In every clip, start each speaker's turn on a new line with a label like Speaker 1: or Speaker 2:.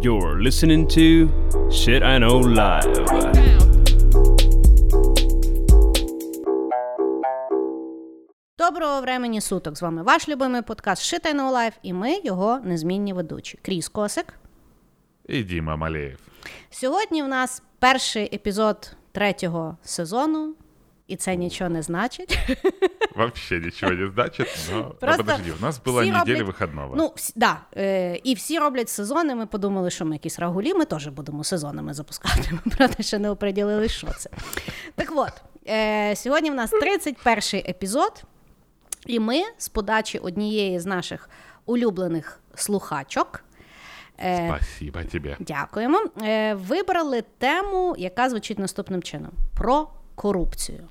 Speaker 1: You're listening to Shit I Know Live.
Speaker 2: Доброго времені суток! З вами ваш любимий подкаст Shit I Know Live і ми його незмінні ведучі. Кріс Косик.
Speaker 3: І Діма Малеєв.
Speaker 2: Сьогодні в нас перший епізод третього сезону, і це нічого не значить.
Speaker 3: Вообще ничего не значит, но...
Speaker 2: Просто
Speaker 3: но подожди, у нас была
Speaker 2: всі
Speaker 3: неделя
Speaker 2: роблять-
Speaker 3: выходного.
Speaker 2: Ну, всі, да, е, і всі роблять сезони. Ми подумали, що ми якісь рагулі, ми теж будемо сезонами запускати. Ми правда ще не оприділили, що це. Так от, е, сьогодні в нас 31 епізод, і ми з подачі однієї з наших улюблених слухачок. е,
Speaker 3: Спасибо тебе.
Speaker 2: Дякуємо. Е, Вибрали тему, яка звучить наступним чином: про корупцію.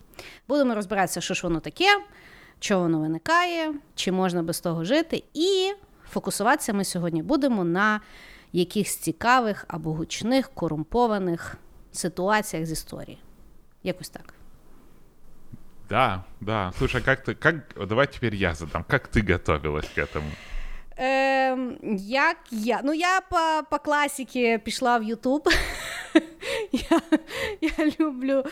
Speaker 2: Будемо розбиратися, що ж воно таке, чого воно виникає, чи можна без того жити. І фокусуватися ми сьогодні будемо на якихось цікавих або гучних корумпованих ситуаціях з історії. Якось так.
Speaker 3: Да, да. Слушай, а как ты... Как... Давай теперь я задам. Как ты готовилась к этому?
Speaker 2: Ем, як я? Ну, я по, по класіки пішла в Ютуб. я, я люблю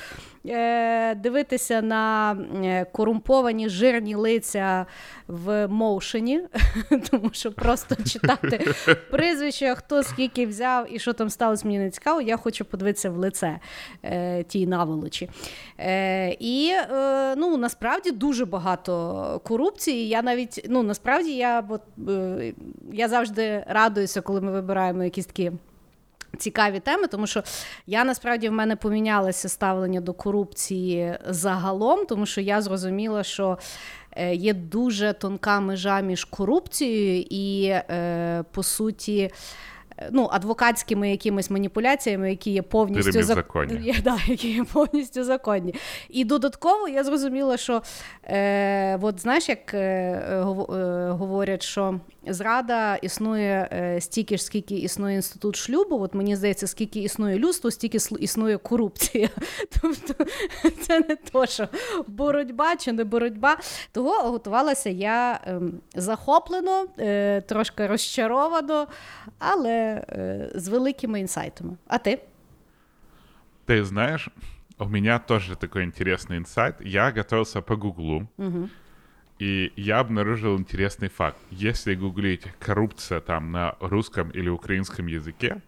Speaker 2: е, дивитися на е, корумповані жирні лиця в моушені, тому що просто читати прізвище, хто скільки взяв і що там сталося, мені не цікаво. Я хочу подивитися в лице е, тій наволочі. Е, і е, ну, насправді дуже багато корупції. Я навіть ну насправді я, от, е, я завжди радуюся, коли ми вибираємо якісь такі. Цікаві теми, тому що я насправді в мене помінялося ставлення до корупції загалом, тому що я зрозуміла, що е, є дуже тонка межа між корупцією і, е, по суті, е, ну, адвокатськими якимись маніпуляціями, які є повністю зак-
Speaker 3: законні.
Speaker 2: Да, які є повністю законні. І додатково я зрозуміла, що е, от знаєш, як е, е, говорять, що зрада існує е, стільки ж, скільки існує інститут шлюбу. От мені здається, скільки існує людство, стільки існує корупція. Тобто це не то, що боротьба чи не боротьба. Того готувалася я ем, захоплено, е, трошки розчаровано, але е, з великими інсайтами. А ти?
Speaker 3: Ты знаешь, у меня тоже такой интересный инсайт. Я готовился по Гуглу, и я обнаружил интересный факт. Если гуглить коррупция там на русском или украинском языке,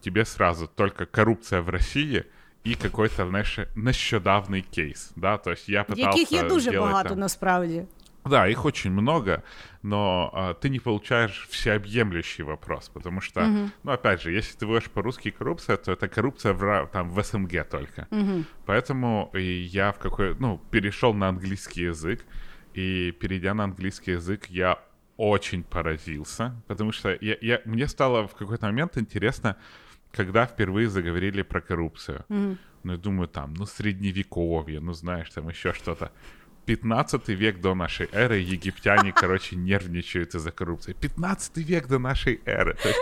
Speaker 3: тебе сразу только коррупция в России и какой-то, знаешь, нещодавний кейс, да, то есть я пытался
Speaker 2: Яких є дуже багато
Speaker 3: там-
Speaker 2: насправді.
Speaker 3: Да, их очень много, но а, ты не получаешь всеобъемлющий вопрос, потому что, ну, опять же, если ты вводишь по-русски коррупция, то это коррупция в, там, в СНГ только. Поэтому и я в какой, ну, перешел на английский язык, и перейдя на английский язык, я очень поразился, потому что я, я, мне стало в какой-то момент интересно, когда впервые заговорили про коррупцию. Ну, я думаю, там, ну, средневековье, ну, знаешь, там еще что-то. 15 век до нашей эры египтяне, короче, нервничают из-за коррупции. 15 век до нашей эры. То есть,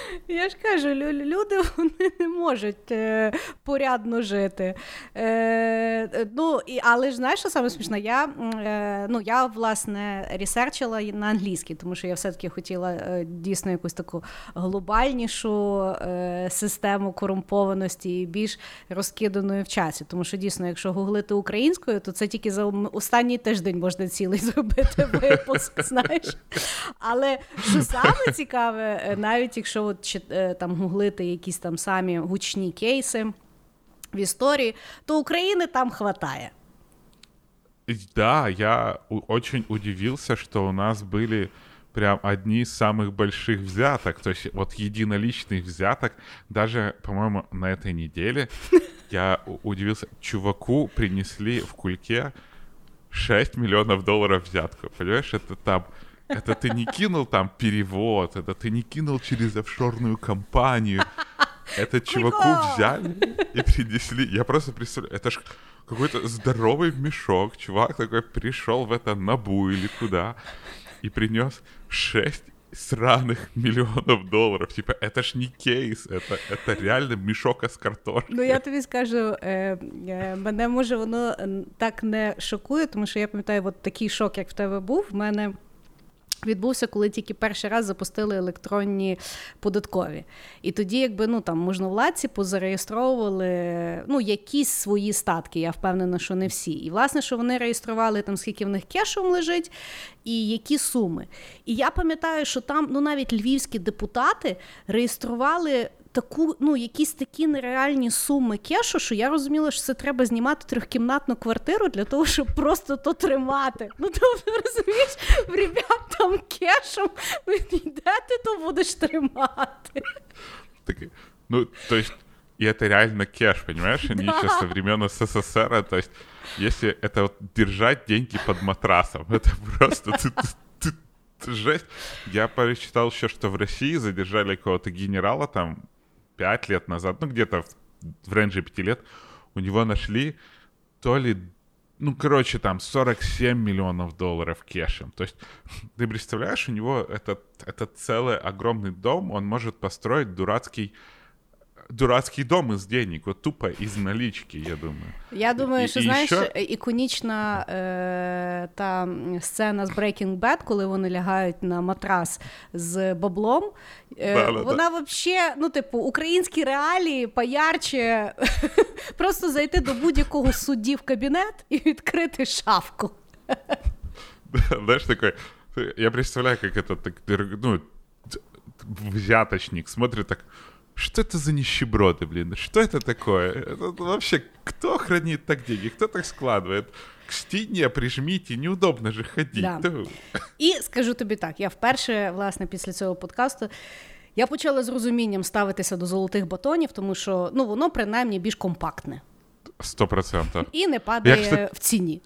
Speaker 2: Я ж кажу, люди вони не можуть е, порядно жити. Е, ну, і, але ж знаєш, що саме смішне? Я, е, ну, я власне ресерчила на англійській, тому що я все-таки хотіла дійсно якусь таку глобальнішу систему корумпованості і більш розкиданої в часі. Тому що дійсно, якщо гуглити українською, то це тільки за останній тиждень можна цілий зробити випуск. Знаєш. Але що саме цікаве, навіть якщо от, чи- е, там гуглити якісь там самі гучні кейси в історії, то України там хватає.
Speaker 3: и да, я у- очень удивился, что у нас были прям одни из самых больших взяток. То есть вот единоличных взяток. Даже, по-моему, на этой неделе я у- удивился. Чуваку принесли в кульке 6 миллионов долларов взятку. Понимаешь, это там... Это ты не кинул там перевод, это ты не кинул через офшорную компанию. Это чуваку взяли и принесли. Я просто представляю, это ж какой-то здоровый мешок. Чувак такой пришел в это набу или куда и принес 6 сраных миллионов долларов. Типа, это ж не кейс, это, это реально мешок из картошки.
Speaker 2: Ну я тобі скажу, е, е, мене може воно так не шокує, тому що я пам'ятаю, от такий шок, як в тебе був. В мене відбувся, коли тільки перший раз запустили електронні податкові. І тоді, якби ну там можновладці позареєстровували ну, якісь свої статки. Я впевнена, що не всі. І власне, що вони реєстрували там, скільки в них кешом лежить, і які суми. І я пам'ятаю, що там ну навіть львівські депутати реєстрували таку, ну, якісь такі нереальні суми кешу, що я розуміла, що це треба знімати трьохкімнатну квартиру для того, щоб просто то тримати. Ну, тобто, розумієш, в ребят там кешом, ну де ти то будеш тримати?
Speaker 3: Так, ну, то есть, и это реально кеш, понимаешь, а не
Speaker 2: Да.
Speaker 3: еще со времен СССР. То есть, если это вот держать деньги под матрасом, это просто ты- ты- ты- ты жесть. Я посчитал еще, что в России задержали какого-то генерала там пять лет назад, ну где-то в, в рейнже пяти лет, у него нашли то ли, ну короче, там 47 миллионов долларов кешем. То есть ты представляешь, у него этот, этот целый огромный дом, он может построить дурацкий дурацкий дом из денег, вот тупо из налички, я думаю.
Speaker 2: Я думаю,
Speaker 3: І-
Speaker 2: що
Speaker 3: і
Speaker 2: знаєш,
Speaker 3: що?
Speaker 2: іконічна е, та сцена з Breaking Bad, коли вони лягають на матрас з баблом. Е,
Speaker 3: Да-да-да.
Speaker 2: вона взагалі, ну, типу, українські реалії поярче просто зайти до будь-якого судді в кабінет і відкрити шафку.
Speaker 3: Знаешь, такой, я представляю, как этот, так, ну, взяточник смотрит так, что это за нищеброды, блин, что это такое? Это вообще, кто хранит так деньги, кто так складывает? К стене прижмите, неудобно же ходить.
Speaker 2: Да.
Speaker 3: Да.
Speaker 2: І скажу тобі так: я вперше, власне, після цього подкасту. Я почала з розумінням ставитися до золотих батонів, тому що ну воно принаймні більш компактне
Speaker 3: Сто процентов.
Speaker 2: і не падає
Speaker 3: Я, кстати,
Speaker 2: в ціні.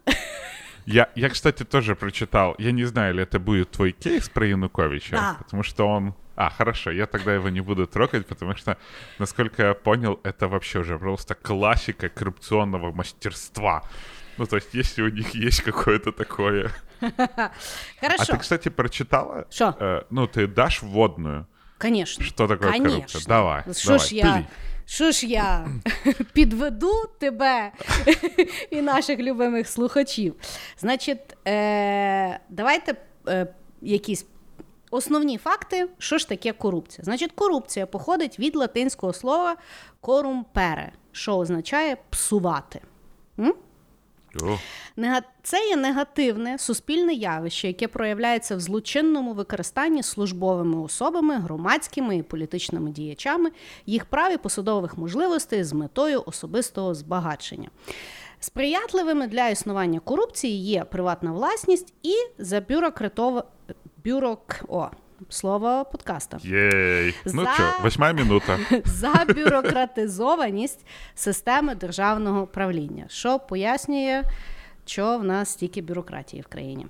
Speaker 3: Я, я, кстати, тоже прочитал. Я не знаю, ли это будет твой кейс про Януковича,
Speaker 2: Да.
Speaker 3: потому что он... А, хорошо, я тогда его не буду трогать, потому что, насколько я понял, это вообще уже просто классика коррупционного мастерства. Ну, то есть, если у них есть какое-то такое... А
Speaker 2: Хорошо,
Speaker 3: ты, кстати, прочитала?
Speaker 2: Шо?
Speaker 3: Э, ну, ты дашь вводную?
Speaker 2: Конечно.
Speaker 3: Что такое
Speaker 2: Конечно.
Speaker 3: коррупция? Давай,
Speaker 2: Що
Speaker 3: давай,
Speaker 2: ж я,
Speaker 3: пили.
Speaker 2: Що ж я підведу тебе і наших любимих слухачів. Значить, е, давайте е, якісь основні факти, що ж таке корупція. Значить, корупція походить від латинського слова корумпере, що означає псувати. М?
Speaker 3: О,
Speaker 2: Це є негативне суспільне явище, яке проявляється в злочинному використанні службовими особами, громадськими і політичними діячами їх прав і посадових можливостей з метою особистого збагачення. Сприятливими для існування корупції є приватна власність і забюрократова бюрок... О, слово подкаста.
Speaker 3: Ей. Ну
Speaker 2: За-
Speaker 3: что, восьмая минута.
Speaker 2: забюрократизованість системи державного правління, що пояснює, що в нас стільки бюрократії в країні.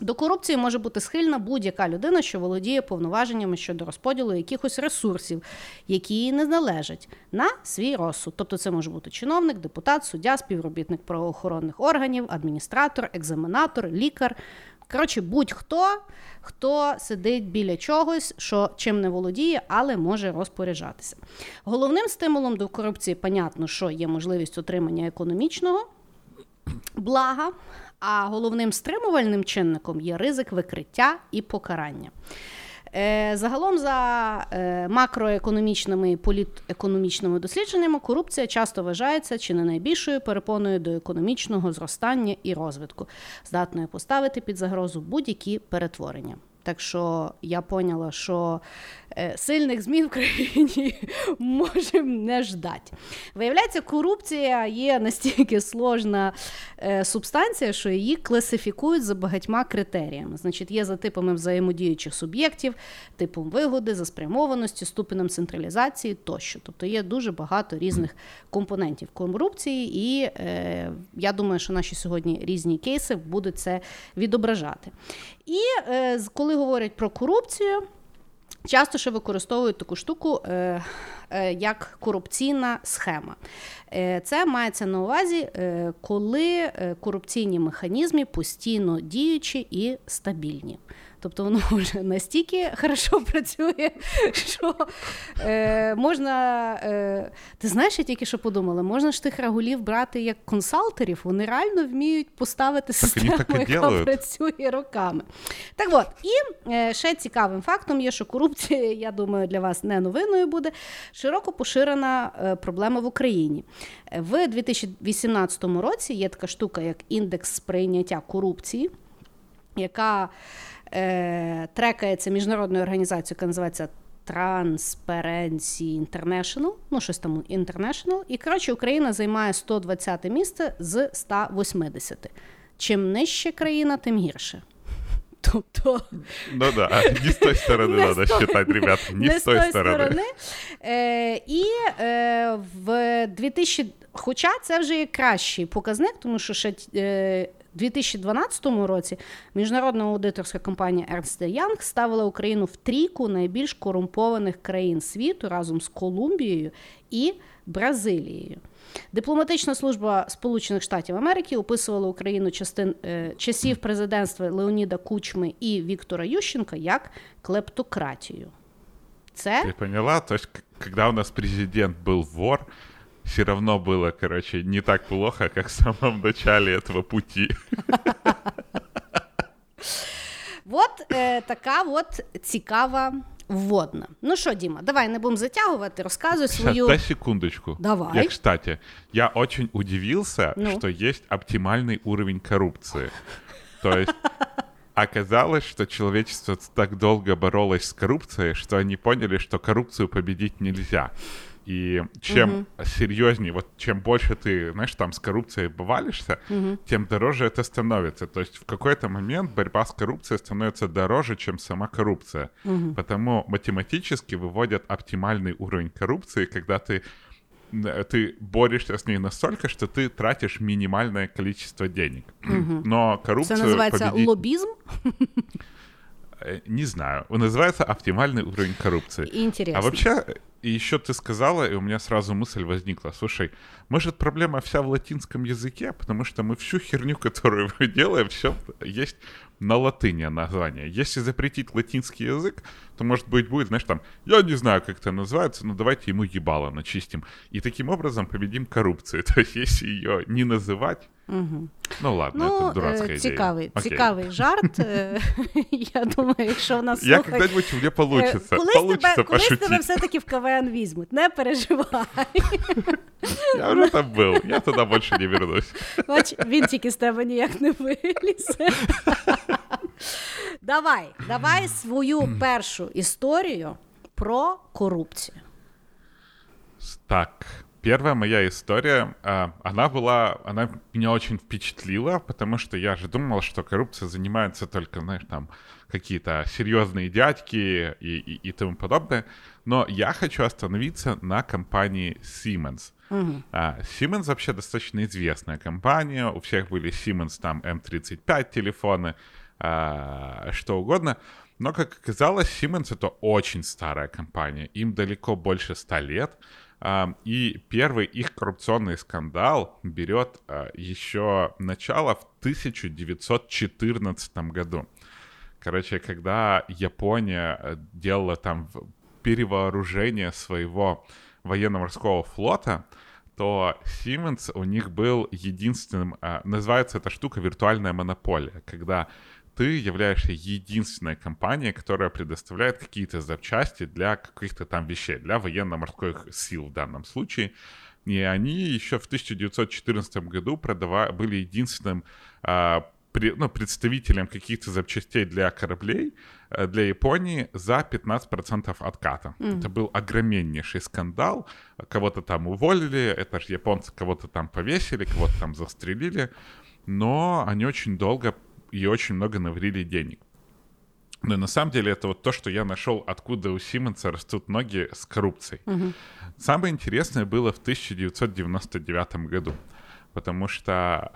Speaker 2: До корупції може бути схильна будь-яка людина, що володіє повноваженнями щодо розподілу якихось ресурсів, які їй не належать, на свій розсуд. Тобто це може бути чиновник, депутат, суддя, співробітник правоохоронних органів, адміністратор, екзаменатор, лікар. Коротше, будь-хто, хто сидить біля чогось, що чим не володіє, але може розпоряджатися. Головним стимулом до корупції, понятно, що є можливість отримання економічного блага, а головним стримувальним чинником є ризик викриття і покарання. Е, Загалом за е, макроекономічними політекономічними дослідженнями корупція часто вважається чи не найбільшою перепоною до економічного зростання і розвитку, здатною поставити під загрозу будь-які перетворення. Так що я поняла, що е, сильних змін в країні можемо не ждати. Виявляється, корупція є настільки сложна е, субстанція, що її класифікують за багатьма критеріями. Значить, є за типами взаємодіючих суб'єктів, типом вигоди, за спрямованістю, ступенем централізації тощо. Тобто є дуже багато різних компонентів корупції, і е, я думаю, що наші сьогодні різні кейси будуть це відображати. І е, коли говорять про корупцію, часто ще використовують таку штуку, е, е, як корупційна схема. Е, це мається на увазі, е, коли корупційні механізми постійно діючі і стабільні. Тобто воно вже настільки хорошо працює, що е, можна. Е, Ти знаєш, я тільки що подумала, можна ж тих рагулів брати як консалтерів, вони реально вміють поставити систему,
Speaker 3: так і
Speaker 2: яка працює роками. Так от, і е, ще цікавим фактом є, що корупція, я думаю, для вас не новиною буде. Широко поширена е, проблема в Україні. В 2018 році є така штука, як індекс сприйняття корупції, яка е, трекається міжнародною організацією, яка називається Transparency International, ну щось там International. І коротше, Україна займає 120 місце з 180. Чим нижче країна, тим гірше. Тобто
Speaker 3: Ну да, не с той стороны
Speaker 2: Не
Speaker 3: надо
Speaker 2: с той-
Speaker 3: считать, ребят, не, с той, стороны.
Speaker 2: Е, і е, в 2000, хоча це вже є кращий показник, тому що ще 2012 році міжнародна аудиторська компанія Ernst Young ставила Україну в трійку найбільш корумпованих країн світу разом з Колумбією і Бразилією. Дипломатична служба Сполучених Штатів Америки описувала Україну частин, е, часів президентства Леоніда Кучми і Віктора Ющенка як клептократію. Це
Speaker 3: Ты поняла? То есть, к- когда у нас президент был вор, все равно было, короче, не так плохо, как в самом начале этого пути.
Speaker 2: От е, така от цікава вводна. Ну що, Діма, давай не будемо затягувати, розказуй свою.
Speaker 3: дай секундочку.
Speaker 2: Давай.
Speaker 3: Я, кстати, я очень удивился,
Speaker 2: Ну.
Speaker 3: что есть оптимальный уровень коррупции. То есть оказалось, что человечество так долго боролось с коррупцией, что они поняли, что коррупцию победить нельзя. И чем серьезнее, вот чем больше ты, знаешь, там с коррупцией бывалишься, тем дороже это становится. То есть в какой-то момент борьба с коррупцией становится дороже, чем сама коррупция. Потому математически выводят оптимальный уровень коррупции, когда ты ты борешься с ней настолько, что ты тратишь минимальное количество денег. Но
Speaker 2: Це
Speaker 3: коррупцию
Speaker 2: називається
Speaker 3: победить...
Speaker 2: лобізм.
Speaker 3: Э, Не знаю. Называется оптимальный уровень коррупции.
Speaker 2: Интересно.
Speaker 3: А вообще, и еще ты сказала, и у меня сразу мысль возникла. Слушай, может проблема вся в латинском языке, потому что мы всю херню, которую мы делаем, все есть на латыни название. Если запретить латинский язык, то, может быть, будет, знаешь, там, я не знаю, как это называется, но давайте ему ебало начистим. И таким образом победим коррупцию. То есть, если ее не называть, ну ладно,
Speaker 2: Ну,
Speaker 3: это
Speaker 2: е,
Speaker 3: дурацкая идея.
Speaker 2: цікавий,
Speaker 3: Окей.
Speaker 2: цікавий жарт. Е, Я думаю, якщо в нас
Speaker 3: Я
Speaker 2: слухають...
Speaker 3: когда-нибудь у меня
Speaker 2: Е,
Speaker 3: получится.
Speaker 2: Колись
Speaker 3: получится
Speaker 2: тебе, колись
Speaker 3: пошутить.
Speaker 2: тебе все-таки в КВН візьмуть, не переживай.
Speaker 3: Я уже там был, я туда больше не вернусь.
Speaker 2: Бач, він тільки з тебе ніяк не вилізе. Давай, давай свою першу історію про корупцію.
Speaker 3: Так, первая моя история, а, она была, она меня очень впечатлила, потому что я же думал, что коррупция занимается только, знаешь, там какие-то серьезные дядьки и, и, и тому подобное. Но я хочу остановиться на компании Siemens. А, Siemens вообще достаточно известная компания, у всех были Siemens там M35 телефоны, а, что угодно. Но, как оказалось, Siemens это очень старая компания, им далеко больше 100 лет. А, И первый их коррупционный скандал берет а, еще начало в 1914 году. Короче, когда Япония э, делала там перевооружение своего военно-морского флота, то Siemens у них был единственным, а, называется эта штука виртуальная монополия, когда ты являешься единственной компанией, которая предоставляет какие-то запчасти для каких-то там вещей, для военно-морских сил в данном случае. И они еще в 1914 году продава... были единственным а, при- ну, представителем каких-то запчастей для кораблей э, для Японии за 15% отката. Это был огроменнейший скандал. Кого-то там уволили, это же японцы кого-то там повесили, кого-то там застрелили. Но они очень долго и очень много наврили денег. Но на самом деле это вот то, что я нашел, откуда у Сименса растут ноги с коррупцией. Самое интересное было в 1999 году, потому что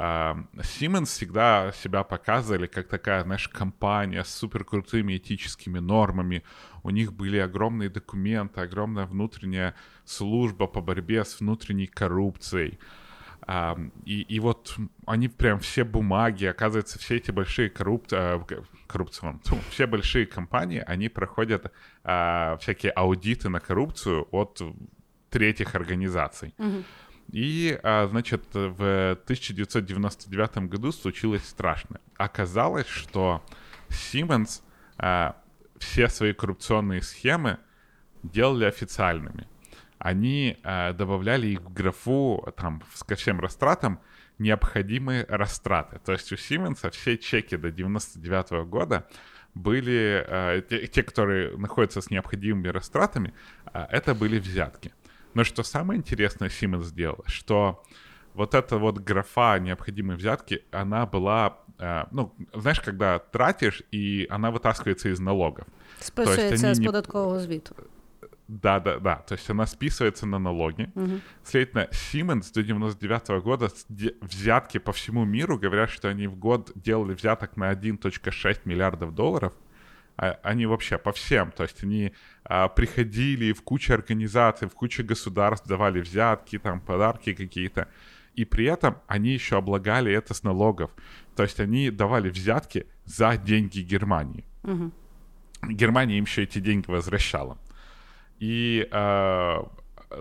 Speaker 3: Siemens всегда себя показывали как такая, знаешь, компания с супер крутыми этическими нормами. У них были огромные документы, огромная внутренняя служба по борьбе с внутренней коррупцией. А, и, и вот они прям все бумаги, оказывается, все эти большие коррупт... А, коррупции, все большие компании, они проходят а, всякие аудиты на коррупцию от третьих организаций. Угу. И, а, значит, в 1999 году случилось страшное. Оказалось, что Siemens а, все свои коррупционные схемы делали официальными. Они а, добавляли их в графу там, ко всем растратам необходимые растраты. То есть у Siemens все чеки до 99 года были, те, те, которые находятся с необходимыми растратами, это были взятки. Но что самое интересное Siemens сделал, что вот эта вот графа необходимой взятки, она была, э, ну, знаешь, когда тратишь, и она вытаскивается из налогов.
Speaker 2: Списується з не... податкового звіту.
Speaker 3: Да, да, да. То есть она списывается на налоги. Угу. Следовательно, Siemens до 99 -го года взятки по всему миру говорят, что они в год делали взяток на 1.6 миллиардов долларов. А, они вообще по всем, то есть они а, приходили в кучу организаций, в кучу государств, давали взятки, там подарки какие-то, и при этом они еще облагали это с налогов, то есть они давали взятки за деньги Германии. Угу. Германия им еще эти деньги возвращала. И а,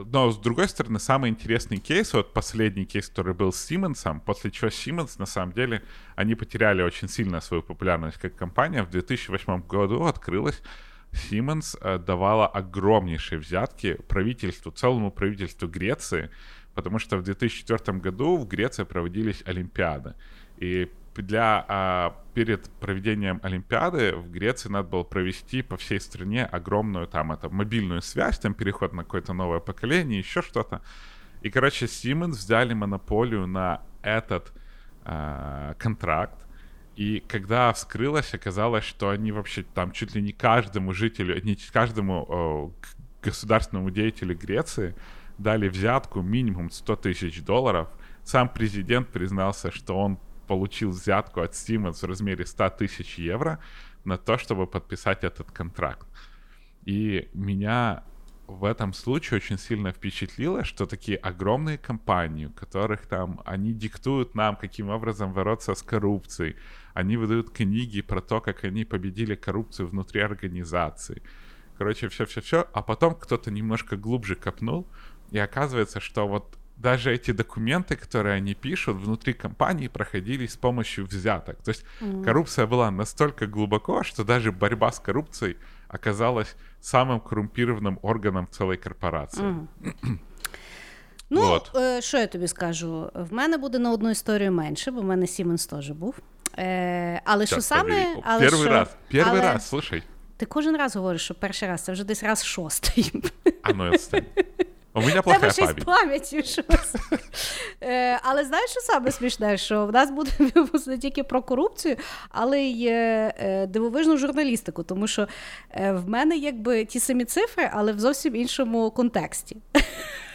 Speaker 3: но, с другой стороны, самый интересный кейс, вот последний кейс, который был с Siemens, после чего Siemens, на самом деле, они потеряли очень сильно свою популярность как компания. В 2008 году открылась Siemens э, давала огромнейшие взятки правительству, целому правительству Греции, потому что в 2004 году в Греции проводились Олимпиады. И для, а, перед проведением Олимпиады в Греции надо было провести по всей стране огромную там это мобильную связь, там переход на какое-то новое поколение, еще что-то. И, короче, Siemens взяли монополию на этот а, контракт. И когда вскрылось, оказалось, что они вообще там чуть ли не каждому жителю, не каждому о, государственному деятелю Греции дали взятку минимум 100 тысяч долларов. Сам президент признался, что он получил взятку от Siemens в размере 100 тысяч евро на то, чтобы подписать этот контракт. И меня в этом случае очень сильно впечатлило, что такие огромные компании, у которых там они диктуют нам, каким образом бороться с коррупцией, они выдают книги про то, как они победили коррупцию внутри организации. Короче, все-все-все, а потом кто-то немножко глубже копнул, и оказывается, что вот даже эти документы, которые они пишут внутри компании, проходили с помощью взяток. То есть mm. коррупция была настолько глубоко, что даже борьба с коррупцией оказалась самым коррумпірованим органом целой корпорації. Mm.
Speaker 2: Ну, вот. що я тобі скажу? В мене буде на одну історію менше, бо в мене Сіменс теж був. Е, Але Сейчас, що саме. Але
Speaker 3: Перший
Speaker 2: що...
Speaker 3: раз, перший але... раз, слушай.
Speaker 2: Ти кожен раз говориш, що перший раз, це вже десь раз шостий.
Speaker 3: А ну, отстань. У мене плохая пам'ять.
Speaker 2: пам'яті щось. Е, але знаєш, що саме смішне? Що в нас буде не тільки про корупцію, але й е, дивовижну журналістику, тому що е, в мене якби ті самі цифри, але в зовсім іншому контексті.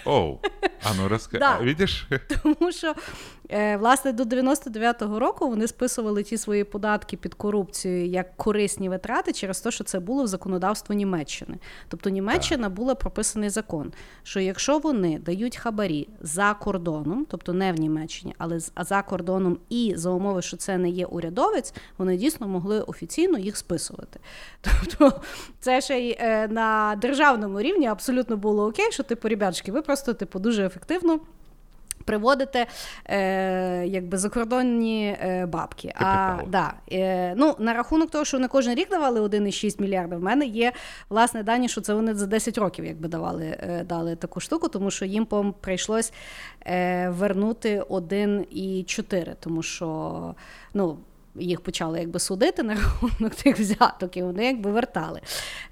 Speaker 3: Оу, а ну розкажи. Да. Видиш?
Speaker 2: Тому що Е, власне, до 99-го року вони списували ті свої податки під корупцію як корисні витрати через те, що це було в законодавство Німеччини. Тобто Німеччина була прописаний закон, що якщо вони дають хабарі за кордоном, тобто не в Німеччині, але за кордоном, і за умови, що це не є урядовець, вони дійсно могли офіційно їх списувати. Тобто, це ще й е, на державному рівні абсолютно було окей, що типу, ребятушки, ви просто типу дуже ефективно. Приводити е, якби закордонні е, бабки. А, да, е, ну, На рахунок того, що вони кожен рік давали 1,6 мільярда, в мене є власне дані, що це вони за 10 років якби давали е, дали таку штуку, тому що їм прийшлось е, вернути 1,4, тому що ну, їх почали якби судити на рахунок тих взяток, і вони якби вертали.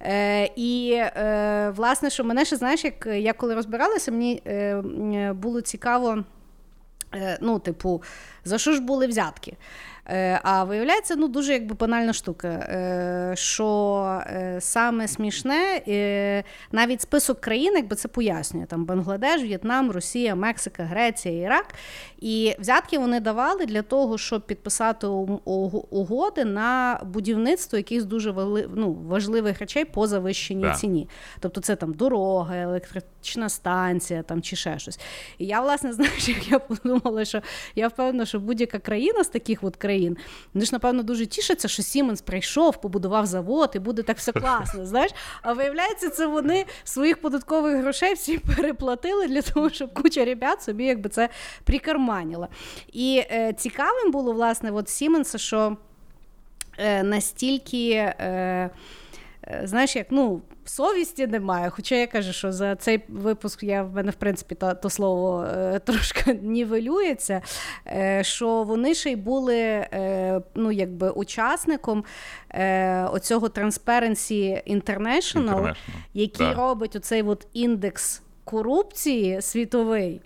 Speaker 2: Е, І е, власне, що мене ще знаєш, як я коли розбиралася, мені е, було цікаво. Е, ну, типу, за що ж були взятки? Е, а виявляється, ну дуже якби банальна штука. Е, що е, саме смішне, навіть список країн, якби це пояснює: там Бангладеш, В'єтнам, Росія, Мексика, Греція, Ірак. І взятки вони давали для того, щоб підписати угоди на будівництво якихось дуже ну, важливих речей по завищеній да. ціні. Тобто, це там дорога, електрична станція там чи ще щось. І я, власне, знаєш, як я подумала, що я впевнена, що будь-яка країна з таких от країн країн. Вони ж, напевно, дуже тішаться, що Сіменс прийшов, побудував завод і буде так все класно. знаєш. А виявляється, це вони своїх податкових грошей всі переплатили для того, щоб куча ребят собі якби це прикарманіла. І е, цікавим було, власне, от Сіменса, що е, настільки. Е, знаєш, як ну, совісті немає. Хоча я кажу, що за цей випуск я в мене, в принципі, то, то слово е, трошки нівелюється, е, що вони ще й були ну, якби учасником оцього Transparency International, International. який да. робить оцей от індекс корупції світовий.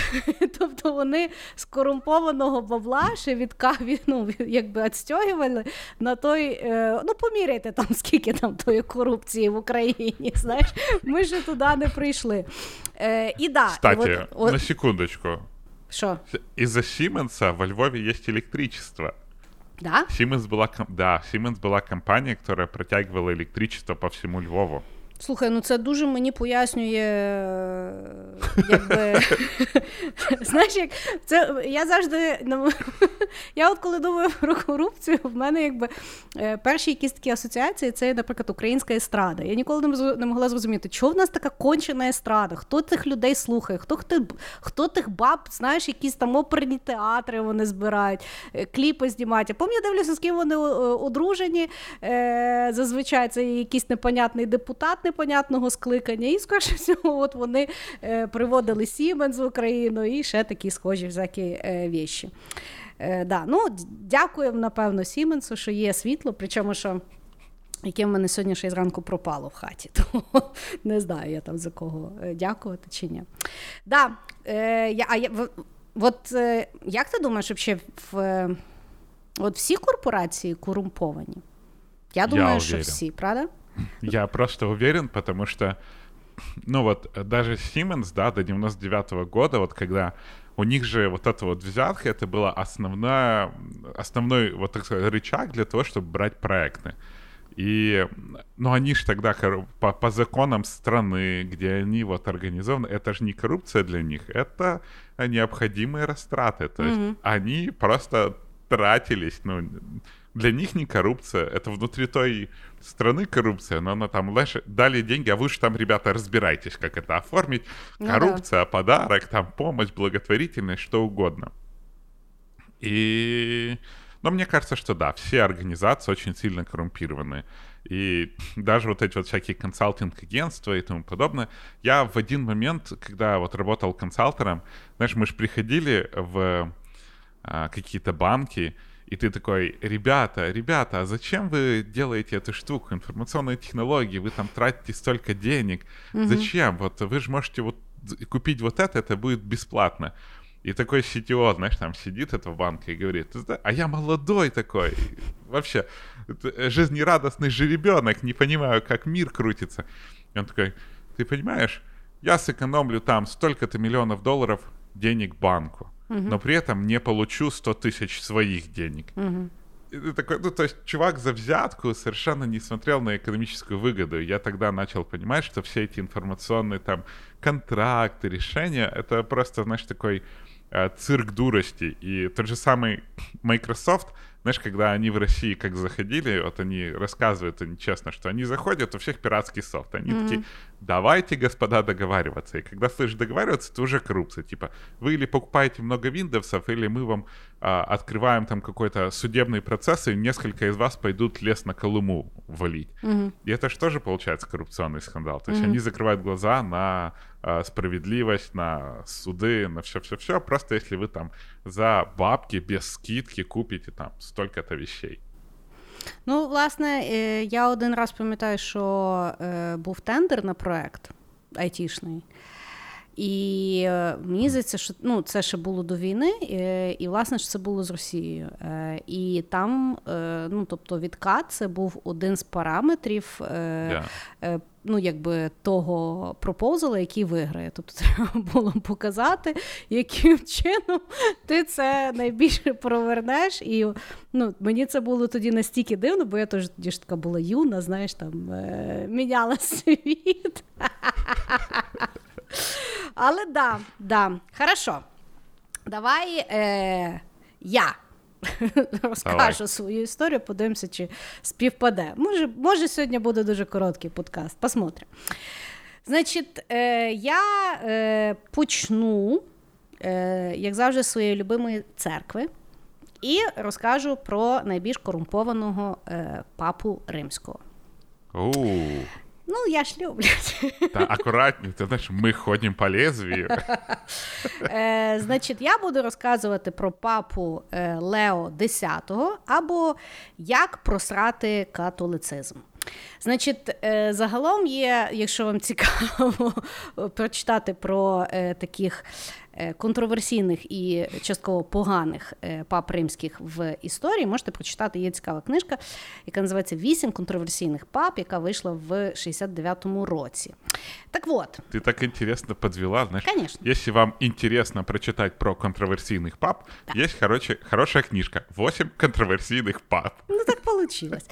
Speaker 2: Тобто вони з корумпованого бабла ще від каві, ну, якби відстягували на той. Е, ну, поміряйте там, скільки там тої корупції в Україні. знаєш, Ми ж туди не прийшли. Е, і да,
Speaker 3: Кстати, і от, на секундочку.
Speaker 2: Що?
Speaker 3: Из-за Сименса во Львове есть электричество.
Speaker 2: Да?
Speaker 3: Siemens была, да, Siemens была компания, которая протягивала электричество по всему Львову.
Speaker 2: Слухай, ну це дуже мені пояснює, якби. Знаєш, як це я завжди. Ну, я от коли думаю про корупцію, в мене якби е, перші якісь такі асоціації це, наприклад, українська естрада. Я ніколи не могла зрозуміти, чого в нас така кончена естрада, хто тих людей слухає, хто хто тих баб, знаєш, якісь там оперні театри вони збирають, е, кліпи знімають. Я пам'ятаю, дивлюся, з ким вони одружені. Е, зазвичай це якийсь непонятний депутат непонятного скликання, і скоріше всього, от вони е, приводили Сіменс в Україну і ще такі схожі всякі е, віші. Е, да. ну, Дякуємо, напевно, Сіменсу, що є світло, причому що. Яке в мене сьогодні ще й зранку пропало в хаті, тому не знаю я там за кого дякувати чи ні. Да, е, я, а я, от, е, Як ти думаєш, взагалі, в, е, от всі корпорації корумповані? Я думаю, я що всі, правда?
Speaker 3: Я просто уверен, потому что, ну вот, даже Siemens, да, до 99 -го года, вот когда у них же вот эта вот взятка, это была основная, основной, вот так сказать, рычаг для того, чтобы брать проекты. И, ну, они же тогда по, по законам страны, где они вот организованы, это же не коррупция для них, это необходимые растраты. То есть mm-hmm. они просто тратились, ну, для них не коррупция, это внутри той страны коррупция, но она там лэш... дали деньги, а вы же там, ребята, разбирайтесь, как это оформить. Ну, коррупция, да. подарок, там помощь, благотворительность, что угодно. И... Но мне кажется, что да, все организации очень сильно коррумпированы. И даже вот эти вот всякие консалтинг-агентства и тому подобное. Я в один момент, когда вот работал консалтером, знаешь, мы же приходили в а, какие-то банки, и ты такой, ребята, ребята, а зачем вы делаете эту штуку, информационные технологии, вы там тратите столько денег, mm-hmm. зачем? Вот вы же можете вот купить вот это, это будет бесплатно. И такой CTO, знаешь, там сидит это в банке и говорит, а я молодой такой, вообще жизнерадостный жеребенок, не понимаю, как мир крутится. И он такой, ты понимаешь, я сэкономлю там столько-то миллионов долларов денег банку угу. но при этом не получу 100 тысяч своих денег. Угу. И такой, ну, то есть чувак за взятку совершенно не смотрел на экономическую выгоду. Я тогда начал понимать, что все эти информационные там контракты, решения, это просто, знаешь, такой э, цирк дурости. И тот же самый Microsoft — знаешь, когда они в России как заходили, вот они рассказывают они честно, что они заходят, у всех пиратский софт. Они mm-hmm. такие, давайте, господа, договариваться. И когда слышишь договариваться, это уже коррупция. Типа, вы или покупаете много Windows, или мы вам а, открываем там какой-то судебный процесс, и несколько из вас пойдут лес на Колыму валить. Mm-hmm. И это же тоже получается коррупционный скандал. То есть mm-hmm. они закрывают глаза на а, справедливость, на суды, на все-все-все. Просто если вы там за бабки без скидки купите там столько-то вещей.
Speaker 2: Ну, власне, е, я один раз пам'ятаю, що е, був тендер на проект айтішний. І е, мені здається, що ну, це ще було до війни, і, і власне ж це було з Росією. І там, ну тобто, відкат це був один з параметрів. Yeah. Ну, якби того пропозала, який виграє. Тобто треба було показати, яким чином ти це найбільше провернеш. І ну, мені це було тоді настільки дивно, бо я теж тоді ж така була юна, знаєш, там е- міняла світ. Але да, да, хорошо. Давай е, я розкажу Давай. свою історію, подивимося, чи співпаде. Може, може, сьогодні буде дуже короткий подкаст. Посмотрим. Значить, е, я е, почну, е, як завжди, своєї любимої церкви. І розкажу про найбільш корумпованого е, папу римського. Ну, я ж люблю.
Speaker 3: Та акуратні, ти знаєш, ми ходимо по лезвію.
Speaker 2: Е, Значить, я буду розказувати про папу е, Лео X або як просрати католицизм. Значить, е, загалом є, якщо вам цікаво прочитати про е, таких контроверсійних і частково поганих е, пап римських в історії, можете прочитати. Є цікава книжка, яка називається Вісім контроверсійних пап, яка вийшла в 69-му році. Так вот.
Speaker 3: Ты так интересно подвела, знаешь.
Speaker 2: Конечно.
Speaker 3: Если вам интересно прочитать про контроверсийных пап, да. есть, короче, хорошая книжка «Восемь контроверсійних пап».
Speaker 2: Ну, так получилось.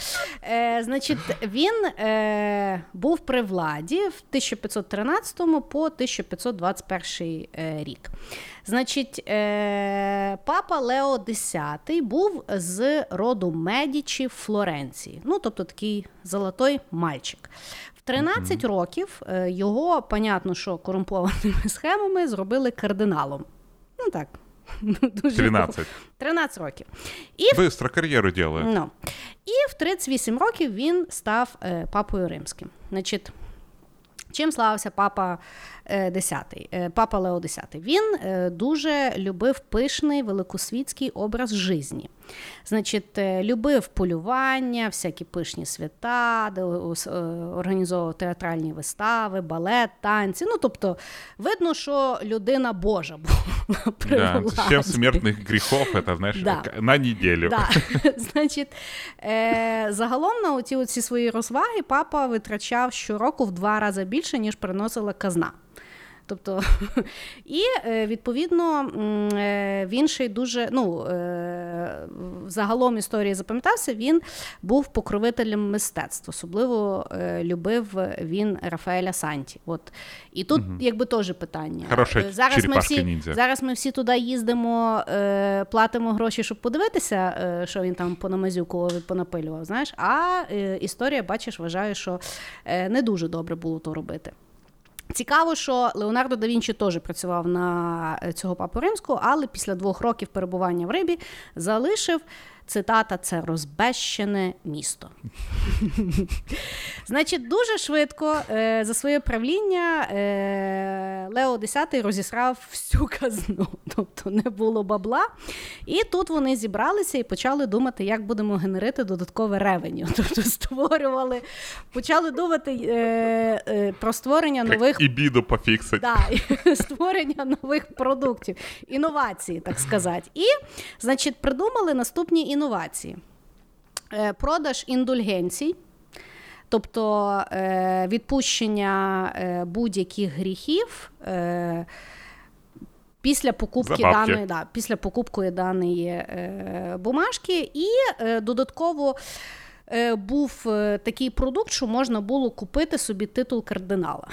Speaker 2: Е, Значить, він е, був при владі в 1513 по 1521 е, Значить, е, папа Лео X був з роду Медічі в Флоренції. Ну, тобто такий золотой мальчик. В 13 mm-hmm. років е, його, понятно, що корумпованими схемами зробили кардиналом. Ну так.
Speaker 3: Дуже 13
Speaker 2: 13 років.
Speaker 3: І Бистро кар'єру ділає.
Speaker 2: Ну. І в 38 років він став е, папою римським. Значить, Чим славився папа X, е, е, папа Лео X? Він е, дуже любив пишний великосвітський образ житті. Значить, любив полювання, всякі пишні свята, де організовував театральні вистави, балет, танці. Ну, тобто, видно, що людина Божа була при да,
Speaker 3: Ще смертних гріхов, це, знаєш, да. на неділю.
Speaker 2: Да. Значить, загалом на оці, оці свої розваги папа витрачав щороку в два рази більше, ніж приносила казна. Тобто, І е, відповідно е, він ще й дуже ну, е, загалом історії запам'ятався, він був покровителем мистецтва, особливо любив він Рафаеля Санті. От. І тут угу. якби теж питання.
Speaker 3: Хороша
Speaker 2: зараз ми всі
Speaker 3: ніндзя.
Speaker 2: зараз ми всі туди їздимо, платимо гроші, щоб подивитися, що він там понамазюкував і понапилював. знаєш, А історія, бачиш, вважає, що не дуже добре було то робити. Цікаво, що Леонардо да Вінчі теж працював на е, цього папу римського, але після двох років перебування в рибі залишив цитата: це розбещене місто. Значить, дуже швидко е, за своє правління е, Лео X розісрав всю казну, тобто не було бабла. І тут вони зібралися і почали думати, як будемо генерити додаткове ревеню. Тобто створювали, почали думати е, е, про створення нових
Speaker 3: і біду пофіксить.
Speaker 2: Да, створення нових продуктів, інновації, так сказати. І, значить, придумали наступні інновації: е, продаж індульгенцій. Тобто е, відпущення е, будь-яких гріхів після покупки
Speaker 3: Забавки.
Speaker 2: даної да, після покупки даної бумажки, і додатково був такий продукт, що можна було купити собі титул кардинала.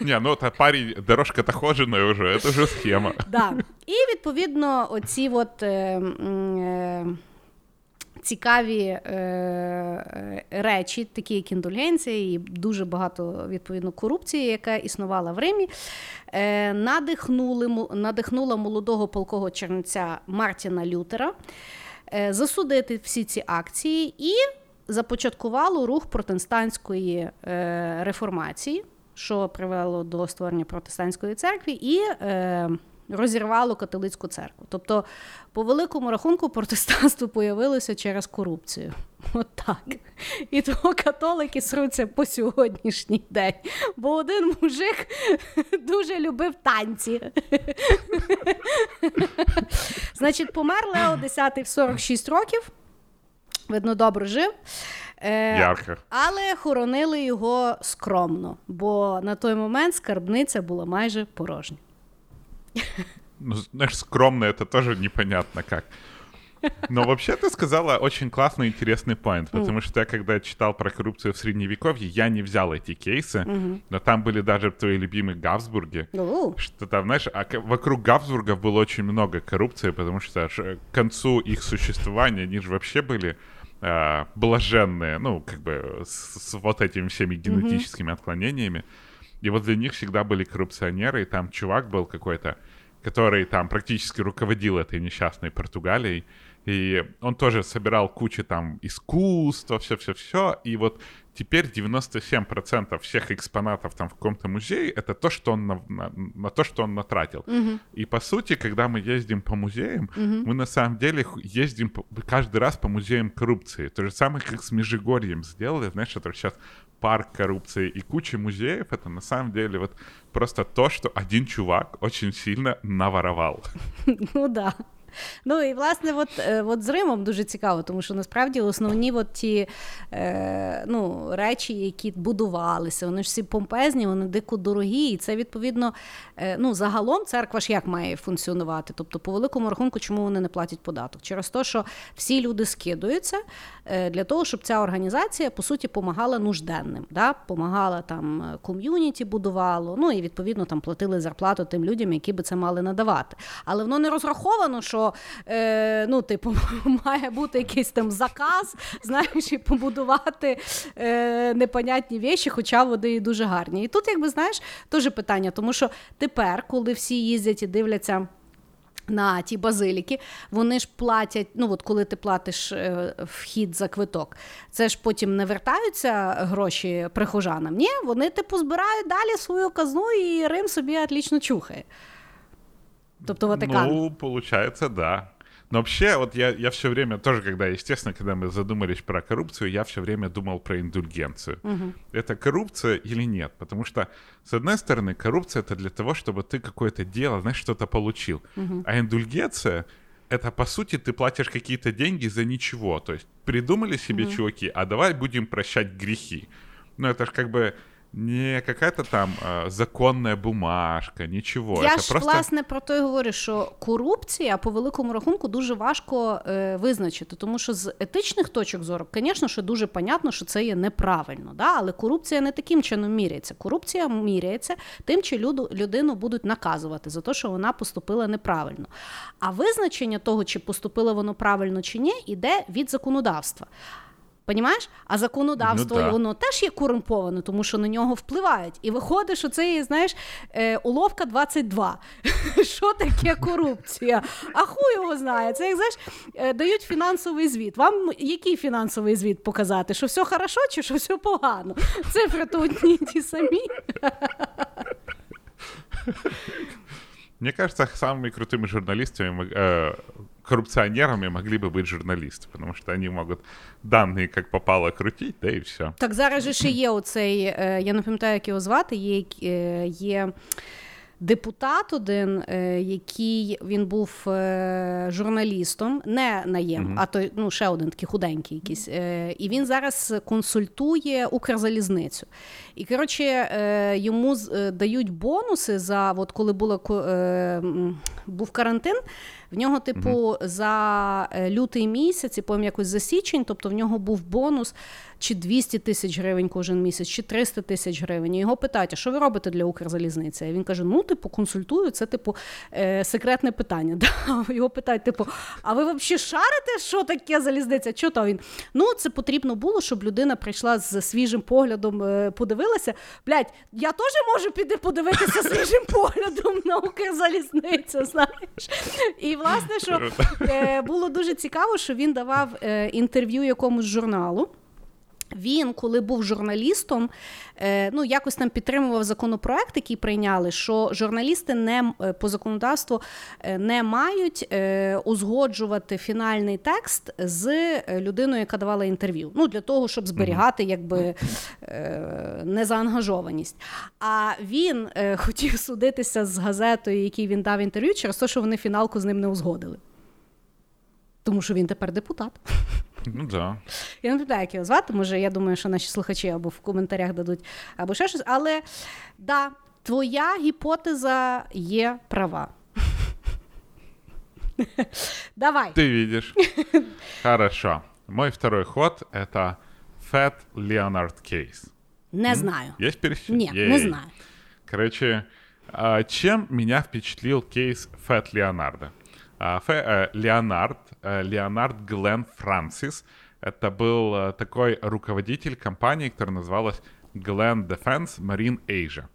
Speaker 3: Ні, ну та парень, дорожка та ходжена вже, це вже схема.
Speaker 2: Да. І відповідно, оці от. Е, е, Цікаві е, речі, такі як індульгенція, і дуже багато відповідно корупції, яка існувала в Римі, е, надихнули, надихнула молодого полкового чернеця Мартіна Лютера е, засудити всі ці акції і започаткувало рух протестантської е, реформації, що привело до створення протестантської церкви, і е, розірвало католицьку церкву. Тобто, по великому рахунку, протестанство появилося через корупцію. От так. І того католики сруться по сьогоднішній день. Бо один мужик дуже любив танці. Значить, помер Лео X в 46 років. Видно, добре жив.
Speaker 3: Е, Ярко.
Speaker 2: Але хоронили його скромно, бо на той момент скарбниця була майже порожня.
Speaker 3: Ну, знаешь, скромно это тоже непонятно как. Но вообще ты сказала очень классный, интересный поинт, потому что я когда читал про коррупцию в Средневековье, я не взял эти кейсы, но там были даже твои любимые Гавсбурги, что там, знаешь, а вокруг Гавсбургов было очень много коррупции, потому что к концу их существования они же вообще были э, блаженные, ну, как бы с, с вот этими всеми генетическими отклонениями. И вот для них всегда были коррупционеры, и там чувак был какой-то, который там практически руководил этой несчастной Португалией, и он тоже собирал кучу там искусства, все-все-все. И вот теперь 97% всех экспонатов там в каком-то музее это то, что он на, на, на то, что он натратил.
Speaker 2: Угу.
Speaker 3: И по сути, когда мы ездим по музеям,
Speaker 2: угу.
Speaker 3: мы на самом деле ездим по, каждый раз по музеям коррупции. То же самое, как с Межигорьем сделали, знаешь, это сейчас парк коррупции и куча музеев, это на самом деле вот просто то, что один чувак очень сильно наворовал.
Speaker 2: Ну да. Ну і власне, от е, от з Римом дуже цікаво, тому що насправді основні от ті е, ну, речі, які будувалися, вони ж всі помпезні, вони дико дорогі, і це відповідно е, ну, загалом церква ж як має функціонувати. Тобто, по великому рахунку, чому вони не платять податок? Через те, що всі люди скидуються е, для того, щоб ця організація по суті помагала нужденним, да? помагала там ком'юніті, будувало, ну і відповідно там платили зарплату тим людям, які би це мали надавати. Але воно не розраховано, що е, ну, типу, має бути якийсь там заказ, знаєш, і побудувати е, непонятні віші, хоча вони і дуже гарні. І тут, якби знаєш, теж питання, тому що тепер, коли всі їздять і дивляться. На ті базиліки, вони ж платять, ну от коли ти платиш е, вхід за квиток, це ж потім не вертаються гроші прихожанам. Ні, вони типу збирають далі свою казну, і Рим собі отлично чухає. Тобто Ватикан.
Speaker 3: Ну, получается, да. Но вообще, вот я, я все время, тоже когда, естественно, когда мы задумались про коррупцию, я все время думал про индульгенцию.
Speaker 2: Угу.
Speaker 3: Это коррупция или нет? Потому что, с одной стороны, коррупция это для того, чтобы ты какое-то дело, знаешь, что-то получил.
Speaker 2: Угу.
Speaker 3: А индульгенция это, по сути, ты платишь какие-то деньги за ничего. То есть придумали себе угу. чуваки, а давай будем прощать грехи. Ну, это же как бы не какая-то там а, законна бумажка, нічого.
Speaker 2: Я
Speaker 3: Це
Speaker 2: ж
Speaker 3: просто...
Speaker 2: власне про то й говорю, що корупція по великому рахунку дуже важко е, визначити, тому що з етичних точок зору, звісно, що дуже понятно, що це є неправильно. Да? Але корупція не таким чином міряється. Корупція міряється тим, чи люду, людину будуть наказувати за те, що вона поступила неправильно. А визначення того, чи поступило воно правильно чи ні, іде від законодавства. Понімаєш? А законодавство ну, да. воно теж є корумповане, тому що на нього впливають. І виходить, що це є, знаєш, е, уловка 22. Що таке корупція? А хуй його знає. Це як знаєш, е, дають фінансовий звіт. Вам який фінансовий звіт показати? Що все хорошо чи що все погано? Цифри то одні ті самі.
Speaker 3: Мне кажется, самыми крутыми журналистами, э, коррупционерами могли бы быть журналисты, потому что они могут данные как попало крутить, да і все.
Speaker 2: Так зараз же ще є оцей, я не пам'ятаю, як його звати, є. є депутат один, е, який він був е, журналістом, не наєм, mm-hmm. а той ну, ще один такий худенький якийсь. Е, і він зараз консультує Укрзалізницю. І коротше, йому дають бонуси за от коли було, був карантин. В нього, типу, mm-hmm. за лютий місяць, і потім якось за січень, тобто в нього був бонус чи 200 тисяч гривень кожен місяць, чи 300 тисяч гривень. І його питають, а що ви робите для Укрзалізниці? І він каже: Ну, типу, консультую, це типу е, секретне питання. Да? Його питають, типу, а ви взагалі шарите, що таке залізниця? Що то він? Ну, це потрібно було, щоб людина прийшла з свіжим поглядом, е, подивилася. Блять, я теж можу піти подивитися свіжим поглядом на Укрзалізницю, знаєш. І власне, що е, було дуже цікаво, що він давав е, інтерв'ю якомусь журналу. Він, коли був журналістом, е, ну якось там підтримував законопроект, який прийняли, що журналісти не е, по законодавству е, не мають узгоджувати фінальний текст з людиною, яка давала інтерв'ю. Ну для того, щоб зберігати якби незаангажованість. А він хотів судитися з газетою, якій він дав інтерв'ю, через те, що вони фіналку з ним не узгодили. Тому що він тепер депутат.
Speaker 3: Ну да.
Speaker 2: Я не пам'ятаю, як його звати. Може, я думаю, що наші слухачі або в коментарях дадуть, або ще щось. Але да, твоя гіпотеза є права. Давай.
Speaker 3: Ты видишь. Хорошо. Мой второй ход — это Fat Leonard Case.
Speaker 2: Не знаю.
Speaker 3: Есть перечень?
Speaker 2: Нет, не знаю.
Speaker 3: Короче, а, чем меня впечатлил кейс Фэт Леонардо? А, э, Леонард, э, Леонард Глен Франсис. Это был э, такой руководитель компании, которая называлась Glen Defense Marine Asia.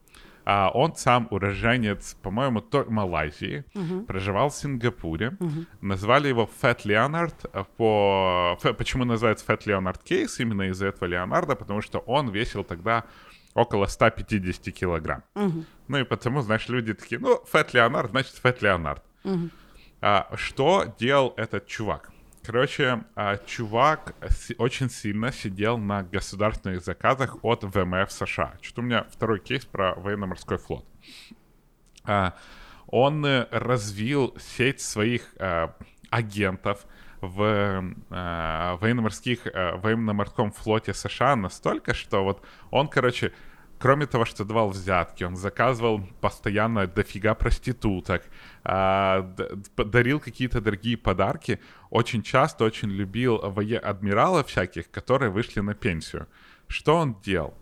Speaker 3: А он сам уроженец, по-моему, Малайзии, uh-huh. проживал в Сингапуре. Uh-huh. Назвали его Fat Leonard. По... Почему называется Fat Leonard Case? Именно из-за этого Леонарда, потому что он весил тогда около 150 килограмм. Uh-huh. Ну и потому, знаешь, люди такие, ну, Fat Leonard, значит, Fat Leonard. Uh-huh. А, что делал этот чувак? Короче, а, чувак очень сильно сидел на государственных заказах от ВМФ США. Что-то у меня второй кейс про военно-морской флот. А, он э, развил сеть своих а, агентов в э, военно-морских, э, военно-морском флоте США настолько, что вот он, короче, кроме того, что давал взятки, он заказывал постоянно дофига проституток, а, дарил какие-то дорогие подарки, очень часто очень любил адмиралов всяких, которые вышли на пенсию. Что он делал?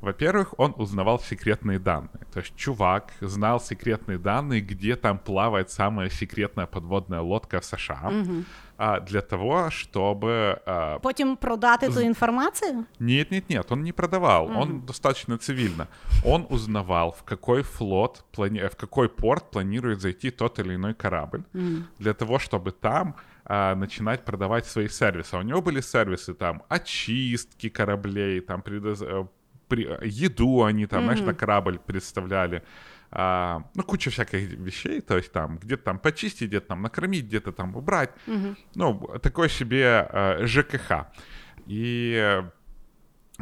Speaker 3: Во-первых, он узнавал секретные данные. То есть чувак знал секретные данные, где там плавает самая секретная подводная лодка в США. Угу. А, для того, чтобы... А...
Speaker 2: Потім продати эту информацию?
Speaker 3: Нет, нет, нет, он не продавал. Угу. Он достаточно цивильно. Он узнавал, в какой флот, плани... в какой порт планирует зайти тот или иной корабль, угу. для того, чтобы там а, начинать продавать свои сервисы. А у него были сервисы там очистки кораблей, там предоз при, еду они там, mm-hmm. знаешь, на корабль представляли. А, ну, куча всяких вещей, то есть там где-то там почистить, где-то там накормить, где-то там убрать. Mm-hmm. Ну, такой себе а, ЖКХ. И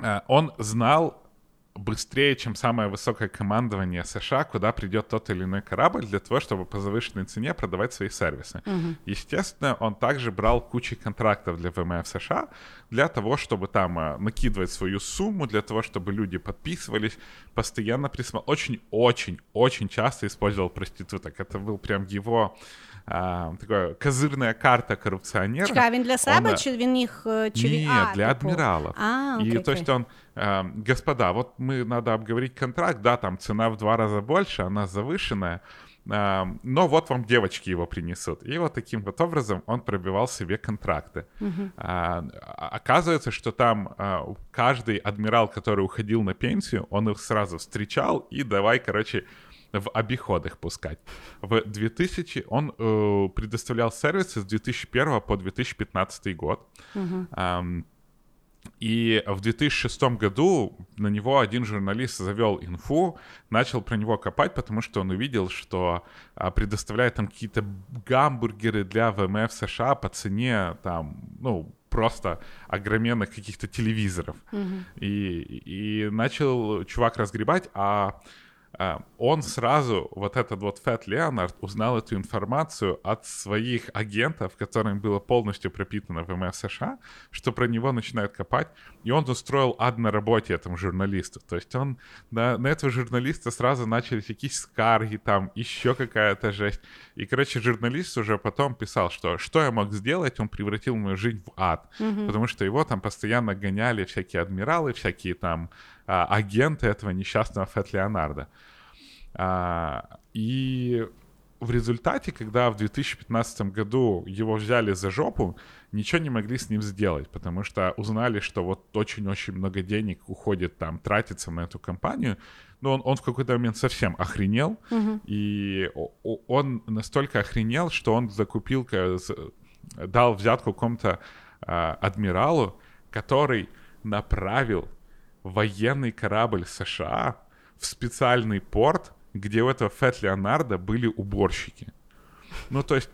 Speaker 3: а, он знал быстрее, чем самое высокое командование США, куда придет тот или иной корабль для того, чтобы по завышенной цене продавать свои сервисы. Угу. Естественно, он также брал кучу контрактов для ВМФ США для того, чтобы там э, накидывать свою сумму, для того, чтобы люди подписывались, постоянно присматривал. Очень-очень-очень часто использовал проституток. Это был прям его а, такая козырная карта коррупционера.
Speaker 2: Чекай, він для себе, он... чи він їх... Чи
Speaker 3: Нет, а, для типу... адмиралов.
Speaker 2: А,
Speaker 3: окей,
Speaker 2: И
Speaker 3: то есть он, э, господа, вот мы надо обговорить контракт, да, там цена в два раза больше, она завышенная, э, но вот вам девочки его принесут. И вот таким вот образом он пробивал себе контракты. Угу. А, оказывается, что там а, каждый адмирал, который уходил на пенсию, он их сразу встречал и давай, короче, в обиход их пускать. В 2000 он э, предоставлял сервисы с 2001 по 2015 год. Угу. И в 2006 году на него один журналист завел инфу, начал про него копать, потому что он увидел, что а, предоставляет там какие-то гамбургеры для ВМФ США по цене там, ну, просто огроменных каких-то телевизоров. Mm-hmm. И, и начал чувак разгребать, а а, он сразу, вот этот вот Фэт Леонард, узнал эту информацию от своих агентов, которым было полностью пропитано ВМС США, что про него начинают копать, и он устроил ад на работе этому журналисту. То есть он на, на этого журналиста сразу начались какие-то скарги, там еще какая-то жесть. И, короче, журналист уже потом писал, что что я мог сделать, он превратил мою жизнь в ад, mm-hmm. потому что его там постоянно гоняли всякие адмиралы, всякие там а, агенты этого несчастного Фэт Леонарда. А, и в результате, когда в 2015 году его взяли за жопу, ничего не могли с ним сделать, потому что узнали, что вот очень-очень много денег уходит там, тратится на эту компанию, но он, он в какой-то момент совсем охренел, угу. и он настолько охренел, что он закупил, дал взятку какому-то а, адмиралу, который направил военный корабль США в специальный порт, где у этого Фет Леонардо были уборщики. Ну, то есть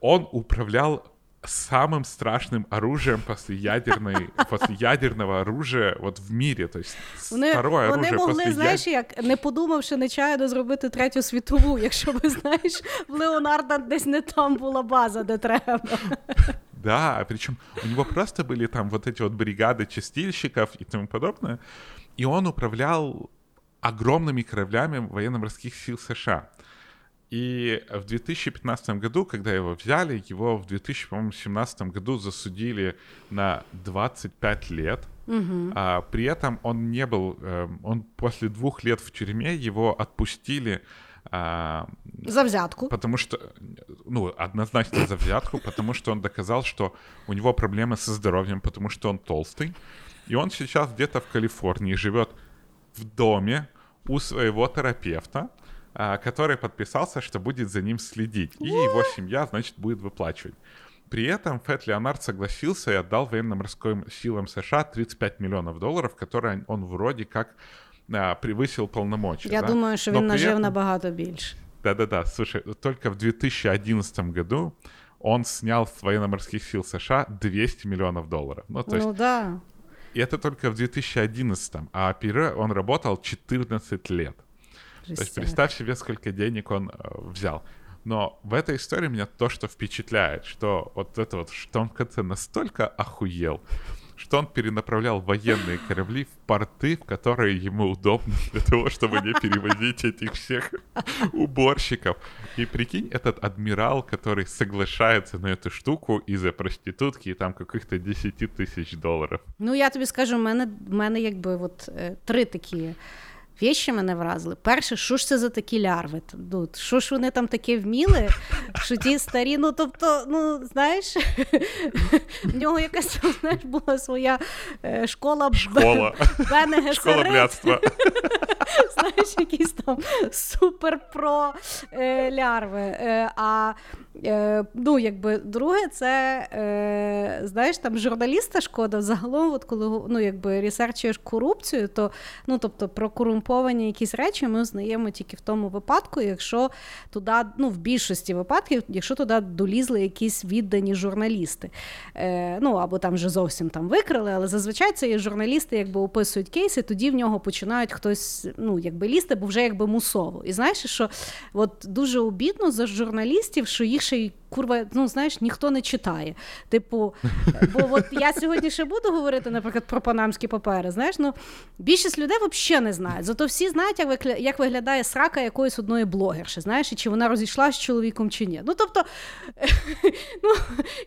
Speaker 3: он управлял самым страшным оружием после ядерной, после ядерного оружия вот в мірі. Тобто
Speaker 2: Вони,
Speaker 3: второе
Speaker 2: вони
Speaker 3: оружие
Speaker 2: могли,
Speaker 3: после
Speaker 2: знаєш, як не подумавши нечаянно зробити третю світову, якщо ви знаєш, в Леонарда десь не там була база, де треба.
Speaker 3: Да, причем у него просто были там вот эти вот бригады чистильщиков и тому подобное, и он управлял огромными кораблями военно-морских сил США. И в 2015 году, когда его взяли, его в 2017 году засудили на 25 лет.
Speaker 2: Угу.
Speaker 3: А, при этом он не был, э, он после двух лет в тюрьме его отпустили. А,
Speaker 2: За взятку.
Speaker 3: Потому что, ну, однозначно за взятку, потому что он доказал, что у него проблемы со здоровьем, потому что он толстый. И он сейчас где-то в Калифорнии живет в доме у своего терапевта, а, который подписался, что будет за ним следить. И его семья, значит, будет выплачивать. При этом Фэт Леонард согласился и отдал военно-морским силам США 35 миллионов долларов, которые он вроде как а, превысил полномочия.
Speaker 2: Я
Speaker 3: да?
Speaker 2: думаю, він
Speaker 3: при
Speaker 2: нажив
Speaker 3: этом-
Speaker 2: набагато більше.
Speaker 3: Да-да-да, слушай, только в 2011 году он снял с военно-морских сил США 200 миллионов долларов. Ну, то есть,
Speaker 2: Ну да.
Speaker 3: и это только в 2011, а Пире он работал 14 лет. То есть
Speaker 2: Жестяк.
Speaker 3: представь себе, сколько денег он э, взял. Но в этой истории меня то, что впечатляет, что вот это вот, что он в конце настолько охуел, что он перенаправлял военные корабли в порты, в которые ему удобно для того, чтобы не перевозить этих всех уборщиков. И прикинь, этот адмирал, который соглашается на эту штуку из-за проститутки и там каких-то 10 тысяч долларов.
Speaker 2: Ну, я тобі скажу, в мене, в мене якби от, е, три такі вещі мене вразили. Перше, що ж це за такі лярви? Ну, що ж вони там таке вміли? Що ті старі, ну тобто, ну знаєш, в нього якась знаєш, була своя е, школа,
Speaker 3: Школа. Школа блядства.
Speaker 2: знаєш, якісь там супер-про е, лярви. Е, а е, ну, якби друге, це е, знаєш, там журналіста шкода. Загалом, от коли ну, якби ресерчуєш корупцію, то ну, тобто про корумповані якісь речі ми узнаємо тільки в тому випадку, якщо туди, ну, в більшості випадків, якщо туди долізли якісь віддані журналісти. Е, ну, або там вже зовсім там викрили, але зазвичай це є журналісти, якби описують кейси, тоді в нього починають хтось ну, якби лізти, бо вже якби мусово. І знаєш, що от дуже обідно за журналістів, що їх й курва, ну знаєш, ніхто не читає. Типу, бо от я сьогодні ще буду говорити, наприклад, про панамські папери. Знаєш, ну більшість людей взагалі не знають. Зато всі знають, як викля- як виглядає срака якоїсь одної блогерші, знаєш, і чи вона розійшла з чоловіком чи ні. Ну тобто, ну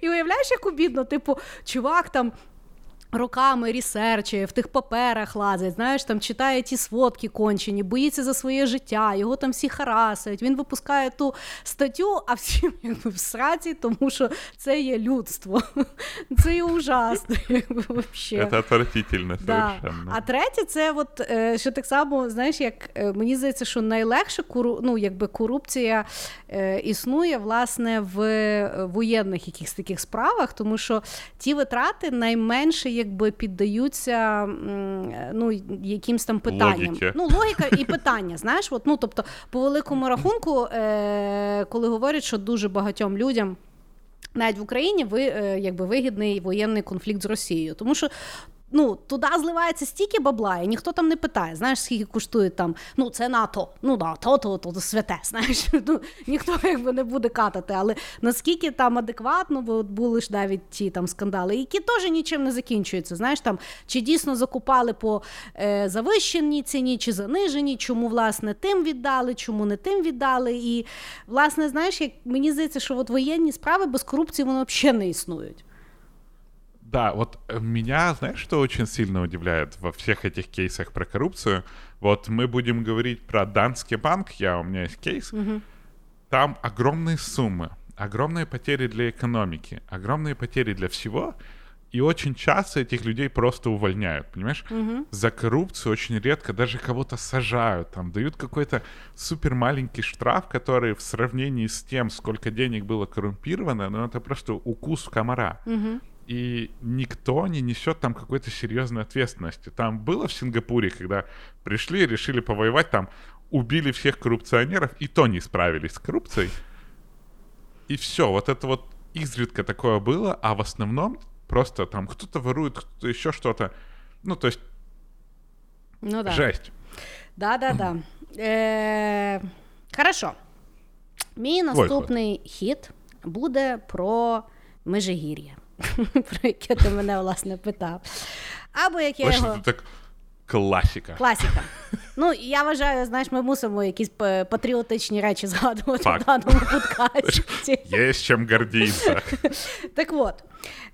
Speaker 2: і уявляєш, як обідно, типу, чувак там. Роками ресерчує, в тих паперах лазить, знаєш, там читає ті сводки кончені, боїться за своє життя, його там всі харасують. Він випускає ту статтю, а всім якби в сраці, тому що це є людство. Це є ужасно, вообще.
Speaker 3: Отвратительно
Speaker 2: Да.
Speaker 3: совершенно.
Speaker 2: А третє, це от е, що так само, знаєш, як е, мені здається, що найлегше кору, ну, якби корупція е, існує власне в воєнних якихось таких справах, тому що ті витрати найменше якби піддаються е, ну, якимсь там питанням.
Speaker 3: Логіки.
Speaker 2: Ну, логіка і питання, знаєш, от, ну, тобто, по великому рахунку, е, коли говорять, що дуже багатьом людям. Навіть в Україні ви е, якби вигідний воєнний конфлікт з Росією, тому що. Ну, туди зливається стільки бабла, і ніхто там не питає, знаєш, скільки коштує там, ну, це НАТО, ну да, то, то, то, то святе, знаєш, ну, ніхто якби не буде катати, але наскільки там адекватно, бо от були ж навіть ті там скандали, які теж нічим не закінчуються, знаєш, там, чи дійсно закупали по е, завищеній ціні, чи заниженій, чому, власне, тим віддали, чому не тим віддали, і, власне, знаєш, як мені здається, що от воєнні справи без корупції, вони взагалі не існують.
Speaker 3: Да, вот э, меня, знаешь, что очень сильно удивляет во всех этих кейсах про коррупцию? Вот мы будем говорить про Данский банк, я, у меня есть кейс. Там огромные суммы, огромные потери для экономики, огромные потери для всего. И очень часто этих людей просто увольняют, понимаешь? За коррупцию очень редко даже кого-то сажают, там дают какой-то супер маленький штраф, который в сравнении с тем, сколько денег было коррумпировано, ну это просто укус комара и никто не несет там какой-то серьезной ответственности. Там было в Сингапуре, когда пришли, решили повоевать, там убили всех коррупционеров, и то не справились с коррупцией. И все, вот это вот изредка такое было, а в основном просто там кто-то ворует, кто-то еще что-то. Ну, то есть
Speaker 2: Ну да.
Speaker 3: жесть.
Speaker 2: Да, да, да. Е, хорошо. Мій наступний хіт буде про Межигір'я, про яке ти мене власне питав. Або як я
Speaker 3: Бачите,
Speaker 2: його.
Speaker 3: так класика.
Speaker 2: Класіка. Ну, я вважаю, знаєш, ми мусимо якісь патріотичні речі згадувати
Speaker 3: Факт.
Speaker 2: в даному подкасті.
Speaker 3: Есть чем гордиться.
Speaker 2: Так от,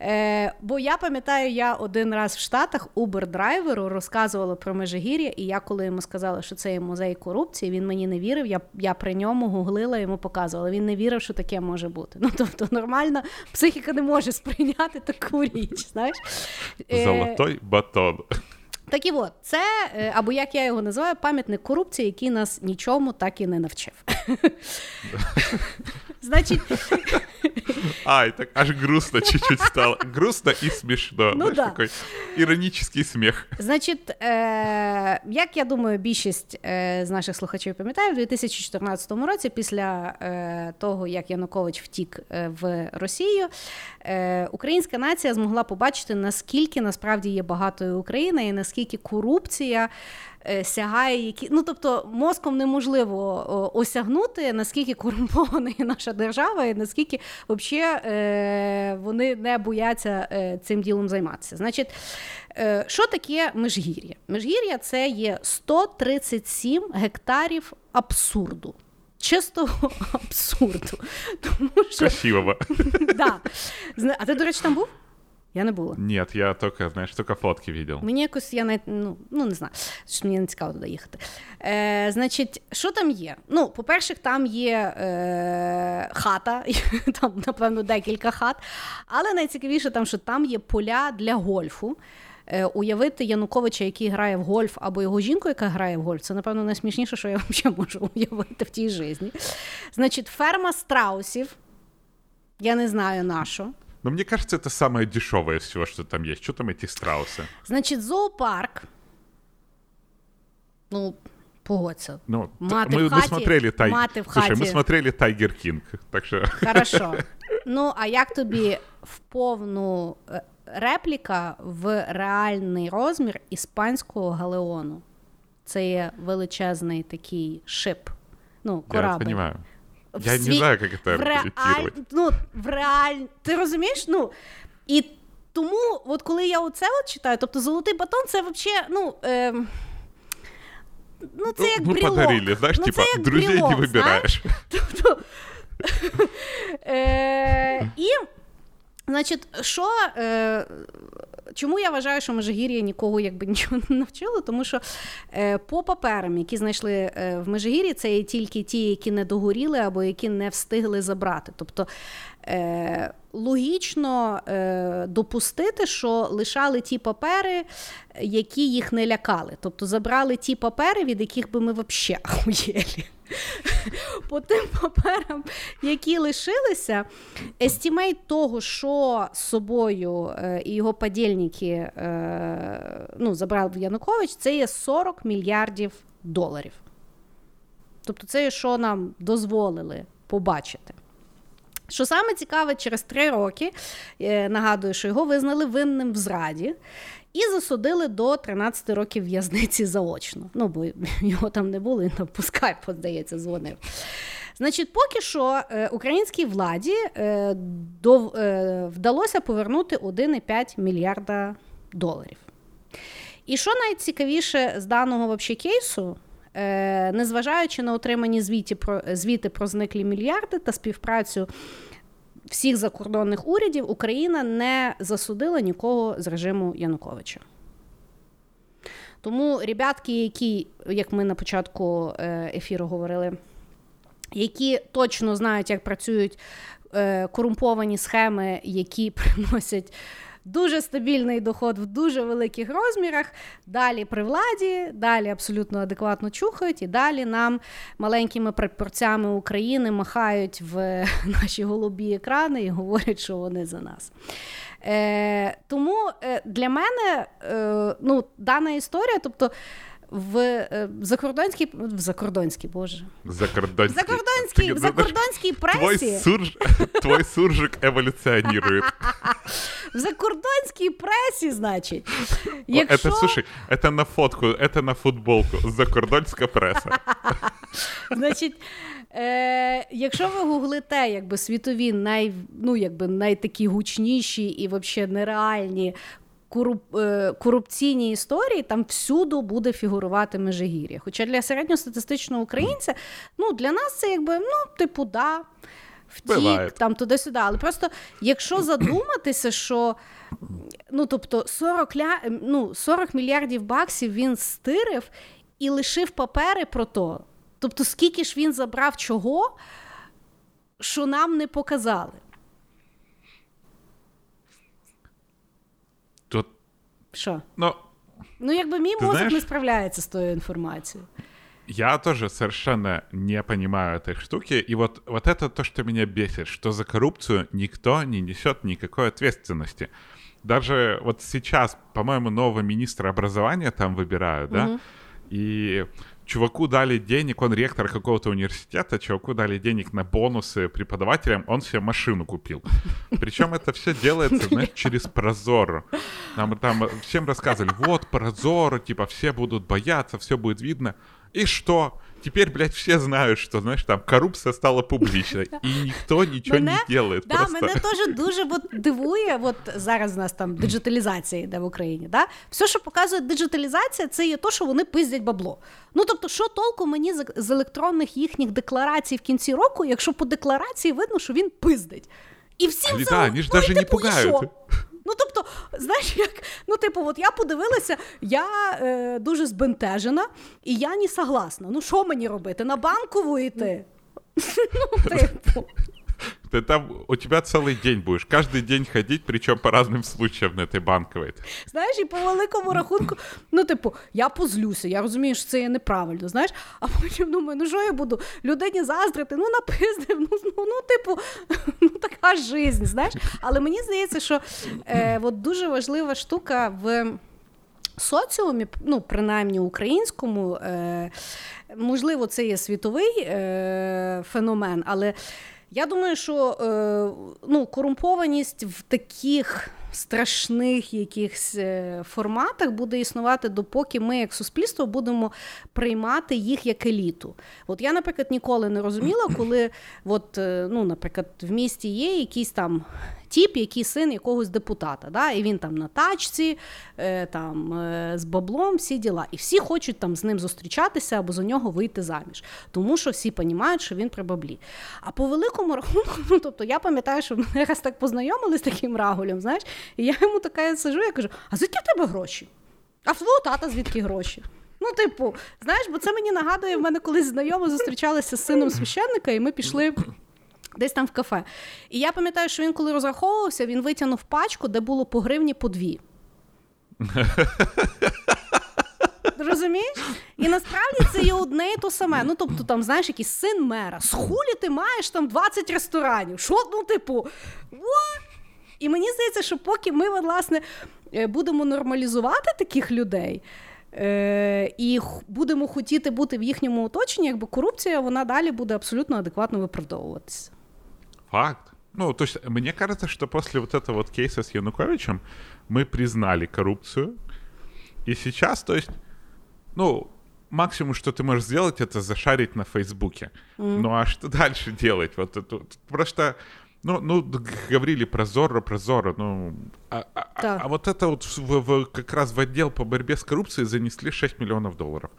Speaker 2: е, бо я пам'ятаю, я один раз в Штатах Uber-драйверу розказувала про Межигір'я, і я коли йому сказала, що це є музей корупції, він мені не вірив. Я, я при ньому гуглила, йому показувала. Він не вірив, що таке може бути. Ну тобто, нормальна психіка не може сприйняти таку річ. Знаєш? Е,
Speaker 3: Золотой батон.
Speaker 2: Так і от, це, е, або як я його називаю, пам'ятник корупції, який нас нічому так і не навчив. Значить,
Speaker 3: Ай, так аж грустно чуть-чуть стало. Грустно и смешно.
Speaker 2: Ну
Speaker 3: Знаешь,
Speaker 2: да.
Speaker 3: такой иронический смех.
Speaker 2: Значить, е, як я думаю, більшість е, з наших слухачів пам'ятає, в 2014 році, після е, того, як Янукович втік е, в Росію, е, українська нація змогла побачити, наскільки насправді є багатою Україна і наскільки корупція. Е, Сягає, які ну тобто мозком неможливо осягнути, наскільки корумпована є наша держава, і наскільки взагалі е, вони не бояться е, цим ділом займатися. Значить, Що таке Межгір'я? Межгір'я це є 137 гектарів абсурду. Чистого абсурду. Тому що,
Speaker 3: Красивого.
Speaker 2: да. А ти, до речі, там був? Я не була.
Speaker 3: Нет, я только, знаешь, только фотки видел.
Speaker 2: Мені якось я навіть, ну, ну не знаю, що мені не цікаво туди їхати. Е, значить, що там є? Ну, по-перше, там є е, хата, там, напевно, декілька хат. Але найцікавіше там, що там є поля для гольфу. Е, уявити Януковича, який грає в гольф, або його жінку, яка грає в гольф, це, напевно, найсмішніше, що я взагалі можу уявити в тій житті. Значить, ферма страусів. Я не знаю на що.
Speaker 3: Но мне кажется, это самое дешевое из всего, что там есть. Что там эти страусы?
Speaker 2: Значить, зоопарк. Ну, погодься.
Speaker 3: Ну, т-
Speaker 2: Маты
Speaker 3: мы,
Speaker 2: в
Speaker 3: мы
Speaker 2: хате,
Speaker 3: смотрели Тай...
Speaker 2: маты в
Speaker 3: Слушай, мы
Speaker 2: хате.
Speaker 3: смотрели Тайгер Кинг, так что...
Speaker 2: Хорошо. Ну, а як тобі в повну е, репліка в реальний розмір іспанського галеону? Це є величезний такий шип. Ну,
Speaker 3: Я
Speaker 2: корабль.
Speaker 3: понимаю.
Speaker 2: В
Speaker 3: Я не знаю, как это
Speaker 2: в реаль... ну, в реаль... Ти розумієш? Ну, і тому, от коли я оце от читаю, тобто золотий батон, це взагалі, ну. Е... Ну, це
Speaker 3: Ну,
Speaker 2: як
Speaker 3: ну,
Speaker 2: брілок.
Speaker 3: подарили, знаешь,
Speaker 2: ну,
Speaker 3: типа,
Speaker 2: це як
Speaker 3: друзей
Speaker 2: брілок,
Speaker 3: не
Speaker 2: знаєш?
Speaker 3: выбираешь.
Speaker 2: Тобто, е, і, значить, що. Е, Чому я вважаю, що Межигір'я нікого якби нічого не навчило? Тому що е, по паперам, які знайшли е, в Межигір'ї, це є тільки ті, які не догоріли або які не встигли забрати. Тобто е, логічно е, допустити, що лишали ті папери, які їх не лякали. Тобто забрали ті папери, від яких би ми взагалі ахуєлі. По тим паперам, які лишилися, естімейт того, що з собою е, і його подільники е, ну, забрав Янукович, це є 40 мільярдів доларів. Тобто, це є, що нам дозволили побачити. Що саме цікаве, через три роки е, нагадую, що його визнали винним в зраді і засудили до 13 років в'язниці заочно. Ну, бо його там не було, він там по скайпу, здається, дзвонив. Значить, поки що е, українській владі е, вдалося повернути 1,5 мільярда доларів. І що найцікавіше з даного кейсу, незважаючи на отримані звіті про, звіти про зниклі мільярди та співпрацю всіх закордонних урядів, Україна не засудила нікого з режиму Януковича. Тому ребятки, які, як ми на початку е, ефіру говорили, які точно знають, як працюють е, корумповані схеми, які приносять дуже стабільний доход в дуже великих розмірах. Далі при владі, далі абсолютно адекватно чухають, і далі нам маленькими прапорцями України махають в наші голубі екрани і говорять, що вони за нас. Е, Тому е, для мене е, ну, дана історія, тобто в е, закордонській в закордонській, боже.
Speaker 3: Закордонський.
Speaker 2: Закордонській, в закордонській пресі.
Speaker 3: Твой, сурж... Твой суржик еволюціонує.
Speaker 2: В закордонській пресі, значить. Якщо...
Speaker 3: Это, слушай, это на фотку, это на футболку. Закордонська преса.
Speaker 2: Значить, е, якщо ви гуглите якби світові най, ну, якби, найтакі гучніші і взагалі нереальні коруп, е, корупційні історії, там всюди буде фігурувати Межигір'я. Хоча для середньостатистичного українця, ну, для нас це якби, ну, типу, да. Втік,
Speaker 3: Буває.
Speaker 2: там туди-сюди. Але просто якщо задуматися, що ну, тобто 40, ля... ну, 40 мільярдів баксів він стирив і лишив папери про то. Тобто, скільки ж він забрав чого, що нам не показали.
Speaker 3: Тут,
Speaker 2: Що?
Speaker 3: ну,
Speaker 2: Ну, якби мій мозок
Speaker 3: знаєш-
Speaker 2: не справляється з тою інформацією.
Speaker 3: Я тоже совершенно не понимаю этой штуки. И вот, вот это то, что меня бесит, что за коррупцию никто не несет никакой ответственности. Даже вот сейчас, по-моему, нового министра образования там выбирают, да? И чуваку дали денег, он ректор какого-то университета, чуваку дали денег на бонусы преподавателям, он себе машину купил. Причем это все делается, знаешь, через Прозор. Нам там всем рассказывали, вот Прозор, типа все будут бояться, все будет видно. И что? Теперь, блядь, все знают, что, знаешь, там коррупция стала публичной, и никто ничего не делает.
Speaker 2: да,
Speaker 3: просто.
Speaker 2: мене теж дуже от, дивує. От зараз у нас там диджиталізація йде в Україні. Да? Все, що показує диджиталізація, це є то, що вони пиздять бабло. Ну тобто, що толку мені з, електронних їхніх декларацій в кінці року, якщо по декларації видно, що він пиздить. І всім
Speaker 3: да, они ж
Speaker 2: і
Speaker 3: даже не
Speaker 2: і
Speaker 3: пугають.
Speaker 2: Ну, тобто, знаєш, як ну, типу, от я подивилася, я е, дуже збентежена, і я не согласна. Ну, що мені робити? На банкову йти? Ну, типу.
Speaker 3: Ты там, у тебя целый день будешь, каждый день ходить, причем по разным случаям на этой банковой.
Speaker 2: Знаєш, і по великому рахунку, ну, типу, я позлюся, я розумію, що це є неправильно, знаєш, а потім думаю, ну що я буду людині заздрити, ну напиздив, ну, ну, ну типу, ну така жизнь, знаєш. Але мені здається, що е, от дуже важлива штука в. Соціумі, ну, принаймні українському, е, можливо, це є світовий е, феномен, але я думаю, що е, ну, корумпованість в таких страшних якихось е, форматах буде існувати, допоки ми, як суспільство, будемо приймати їх як еліту. От я, наприклад, ніколи не розуміла, коли, от, е, ну, наприклад, в місті є якийсь там тіп, який син якогось депутата, да? і він там на тачці, е, там, е, з баблом, всі діла. І всі хочуть там з ним зустрічатися або за нього вийти заміж. Тому що всі розуміють, що він при баблі. А по великому рахунку, ну тобто я пам'ятаю, що мене раз так познайомили з таким рагулем, знаєш, і я йому така сижу, я кажу: а звідки в тебе гроші? А в твого тата звідки гроші? Ну, типу, знаєш, бо це мені нагадує, в мене колись знайома зустрічалися з сином священника, і ми пішли. Десь там в кафе. І я пам'ятаю, що він, коли розраховувався, він витягнув пачку, де було по гривні по дві. Розумієш? І насправді це є одне і то саме. Ну, тобто, там, знаєш, якийсь син мера. З хулі ти маєш там 20 ресторанів. Що, ну, типу, what? І мені здається, що поки ми, власне, е, будемо нормалізувати таких людей. Е, і будемо хотіти бути в їхньому оточенні, якби корупція вона далі буде абсолютно адекватно виправдовуватися.
Speaker 3: Факт. Ну, то есть, мне кажется, что после вот этого вот кейса с Януковичем мы признали коррупцию. И сейчас, то есть, ну, максимум, что ты можешь сделать, это зашарить на Фейсбуке. Ну, а что дальше делать? Вот это просто... Ну, ну, говорили про Зорро, про Зорро, ну... А, а- а-
Speaker 2: Да.
Speaker 3: а вот это вот в, в- как раз в отдел по борьбе с коррупцией занесли 6 миллионов долларов.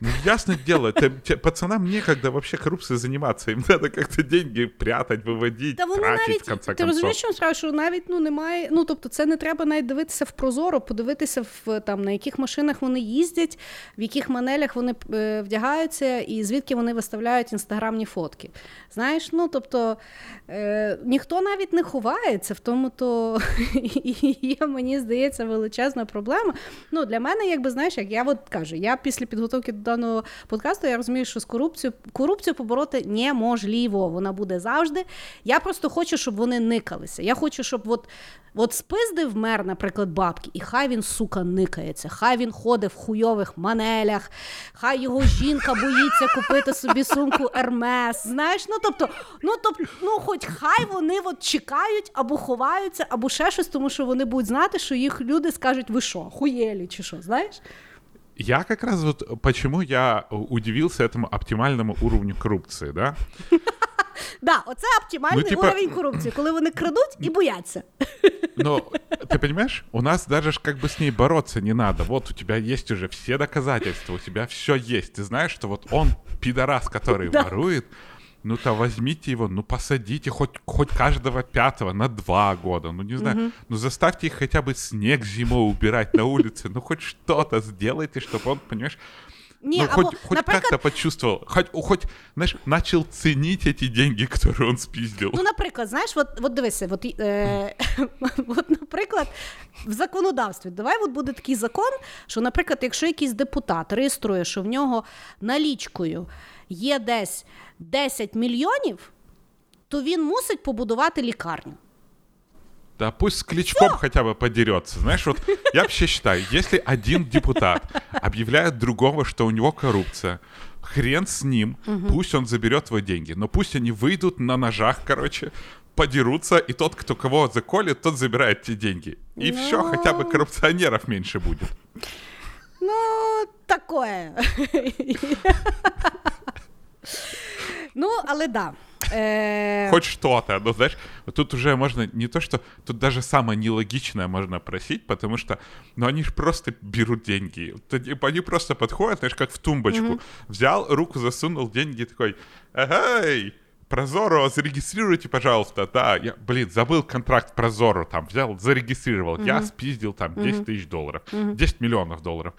Speaker 3: Ну, ясное дело, это, пацанам некогда вообще коррупцией заниматься. Им надо как-то деньги прятать, виводити,
Speaker 2: Та вони
Speaker 3: тратить,
Speaker 2: навіть
Speaker 3: в конце
Speaker 2: ти розумієш, що справа, що навіть ну немає. Ну тобто, це не треба навіть дивитися в прозоро, подивитися в там на яких машинах вони їздять, в яких манелях вони е, вдягаються, і звідки вони виставляють інстаграмні фотки. Знаєш, ну тобто е, ніхто навіть не ховається в тому, то є, мені здається, величезна проблема. Ну для мене, якби знаєш, як я от кажу, я після підготовки до даного подкасту я розумію, що з корупцією корупцію побороти неможливо. Вона буде завжди. Я просто хочу, щоб вони никалися. Я хочу, щоб от, от спиздив мер, наприклад, бабки, і хай він, сука, никається, хай він ходить в хуйових манелях, хай його жінка боїться купити собі сумку Ермес. Знаєш, ну тобто, ну тобто, ну хоч хай вони от чекають або ховаються, або ще щось, тому що вони будуть знати, що їх люди скажуть, ви що, хуєлі чи що, знаєш?
Speaker 3: Я как раз вот почему я удивился этому оптимальному уровню коррупции, да?
Speaker 2: Да, оце оптимальний
Speaker 3: Ну, типа-
Speaker 2: уровень корупції, коли вони крадуть і бояться.
Speaker 3: Но ты понимаешь, у нас даже ж как бы с ней бороться не надо. Вот у тебя есть уже все доказательства, у тебя все есть. Ты знаешь, что вот он пидорас, который
Speaker 2: Да.
Speaker 3: ворует, ну то возьмите его, ну посадите хоть, хоть каждого пятого на два года, ну не знаю, ну заставьте их хотя бы снег зимой убирать на улице, ну хоть что-то сделайте, чтобы он, понимаешь,
Speaker 2: Ні,
Speaker 3: ну,
Speaker 2: або,
Speaker 3: хоть, хоть
Speaker 2: наприклад,
Speaker 3: как-то почувствовал, хоть, хоть, знаешь, начал ценить эти деньги, которые он спиздил.
Speaker 2: Ну, наприклад, знаєш, от, от дивися, от, е, от, наприклад, в законодавстві, давай от буде такий закон, що, наприклад, якщо якийсь депутат реєструє, що в нього налічкою є десь 10 мільйонів, то він мусить побудувати лікарню.
Speaker 3: Да пусть с Кличком хотя бы подерется. Знаешь, вот я вообще считаю, если один депутат объявляет другого, что у него коррупция, хрен с ним, пусть он заберет твои деньги, но пусть они выйдут на ножах, короче, подерутся, и тот, кто кого заколет, тот забирает те деньги. И все, хотя бы коррупционеров меньше будет.
Speaker 2: Ну, такое. ну, але да. Е,
Speaker 3: Хоть что-то, но знаешь, тут уже можно не то, что тут даже самое нелогичное можно просить, потому что, ну они же просто берут деньги. Типа, Они просто подходят, знаешь, как в тумбочку. Взял, руку засунул, деньги такой, эй, Прозоро, зарегистрируйте, пожалуйста. Да, я, блин, забыл контракт Прозоро, там, взял, зарегистрировал. Я спиздил там 10 тысяч долларов, 10 миллионов долларов.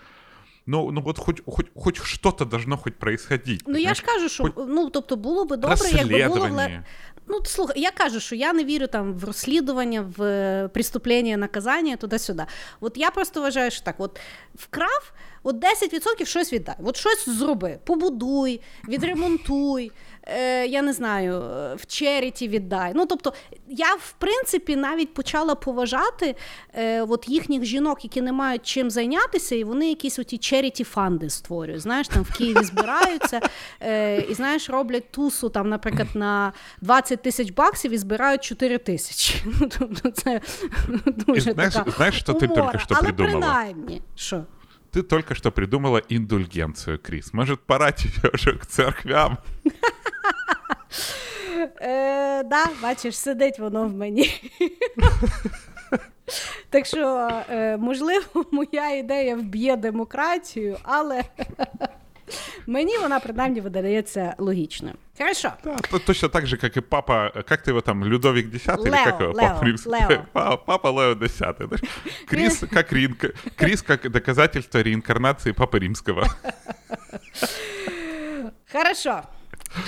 Speaker 3: Ну, ну от хоть, хоть, хоч щось должно хоч происходить.
Speaker 2: Ну я ж кажу, що ну тобто було би добре, якби було.
Speaker 3: Розслідування.
Speaker 2: Ну слухай, я кажу, що я не вірю там в розслідування, в е, преступлення, наказання, туди-сюди. От я просто вважаю, що так, от вкрав, от 10% щось віддай, от щось зроби, побудуй, відремонтуй. Е, я не знаю, е, в черіті віддай. Ну тобто, я в принципі навіть почала поважати е, от їхніх жінок, які не мають чим зайнятися, і вони якісь оті черіті фанди створюють. Знаєш, там в Києві збираються е, і знаєш, роблять тусу там, наприклад, на 20 тисяч баксів і збирають 4 тисячі. Ну, тобто це дуже
Speaker 3: І знаєш-
Speaker 2: така
Speaker 3: знаєш, що ти тільки що
Speaker 2: Але
Speaker 3: придумала?
Speaker 2: принаймні, що?
Speaker 3: Ты только что придумала индульгенцию, Крис. Может, пора тебе уже к церквям?
Speaker 2: Е, да, бачиш, сидить воно в мені. Так що, е, можливо, моя ідея вб'є демократію, але мені вона принаймні видається логічною. Хорошо.
Speaker 3: Да, точно так же, как и папа, как ты его там, Людовик X? или
Speaker 2: Лео,
Speaker 3: как его?
Speaker 2: Лео,
Speaker 3: папа?
Speaker 2: Лео.
Speaker 3: Па- Папа Лео X. Крис как, реинка- Крис как доказательство реинкарнации Папы Римского.
Speaker 2: Хорошо.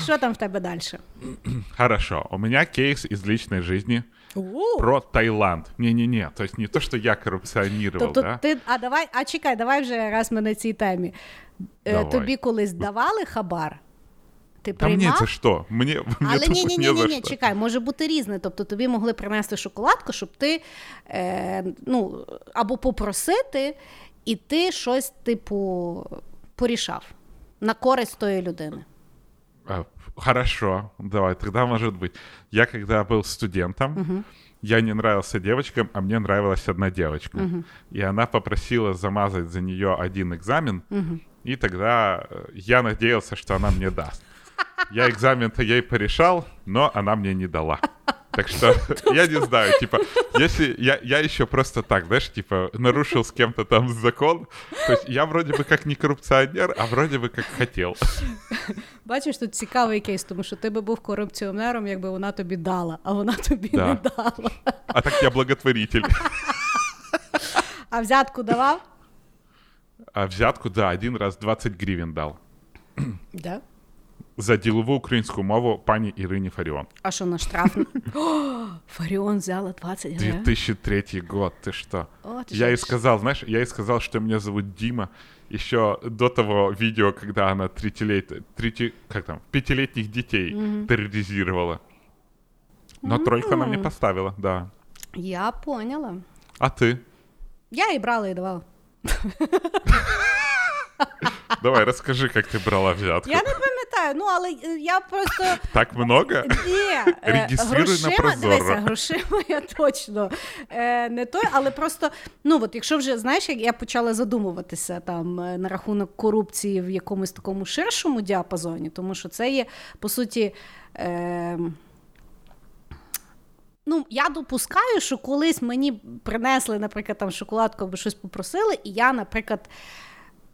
Speaker 2: Що там в тебе далі?
Speaker 3: Хорошо, у меня кейс из личной жизни про Таиланд. Не-не-не, то есть не то, что я коррупционировал,
Speaker 2: Тобто
Speaker 3: да?
Speaker 2: ти, а давай, а чекай, давай вже раз ми на цій темі. Е,
Speaker 3: Давай.
Speaker 2: Тобі колись давали хабар? Ти
Speaker 3: А мне
Speaker 2: приймав?
Speaker 3: за что? Мне, мне
Speaker 2: Але ні, ні, ні, ні, ні, чекай, може бути різне. Тобто тобі могли принести шоколадку, щоб ти е, ну, або попросити, і ти щось, типу, порішав на користь тої людини.
Speaker 3: А, Хорошо, давай, тогда может быть. Я когда был студентом, я не нравился девочкам, а мне нравилась одна девочка. И она попросила замазать за нее один экзамен, и тогда э, я надеялся, что она мне даст. Я экзамен-то ей порешал, но она мне не дала. Так что я не знаю, типа, если я, я еще просто так, знаешь, типа, нарушил с кем-то там закон, то есть я вроде бы как не коррупционер, а вроде бы как хотел.
Speaker 2: Бачиш, тут цікавий кейс, тому що ти би був корупціонером, якби вона тобі дала, а вона тобі
Speaker 3: Да.
Speaker 2: не дала.
Speaker 3: А так я благотворитель.
Speaker 2: А взятку давав?
Speaker 3: А взятку, да, один раз 20 гривен дал.
Speaker 2: Да.
Speaker 3: За ділову українську мову пані Ірині Фаріон.
Speaker 2: А що на штраф? О, Фаріон взяла 20 гривень.
Speaker 3: 2003 год, ты что?
Speaker 2: О, ты
Speaker 3: я ей
Speaker 2: ж-
Speaker 3: сказал, знаешь, я ей сказал, что меня зовут Дима, еще до того видео, когда она тритилет... трити... как там, пятилетних детей терроризировала. Но тройку она мне поставила, да.
Speaker 2: Я поняла.
Speaker 3: А ты?
Speaker 2: Я і брала, і давала.
Speaker 3: Давай, расскажи, как ты брала взятку.
Speaker 2: Я не пам'ятаю, ну але е, я просто
Speaker 3: Так много?
Speaker 2: Ні, е,
Speaker 3: на
Speaker 2: грошима,
Speaker 3: Прозоро.
Speaker 2: дивися, грошима я точно е, не той, але просто, ну от якщо вже знаєш, як я почала задумуватися там е, на рахунок корупції в якомусь такому ширшому діапазоні, тому що це є по суті. Е, Ну, я допускаю, що колись мені принесли, наприклад, там шоколадку або щось попросили, і я, наприклад,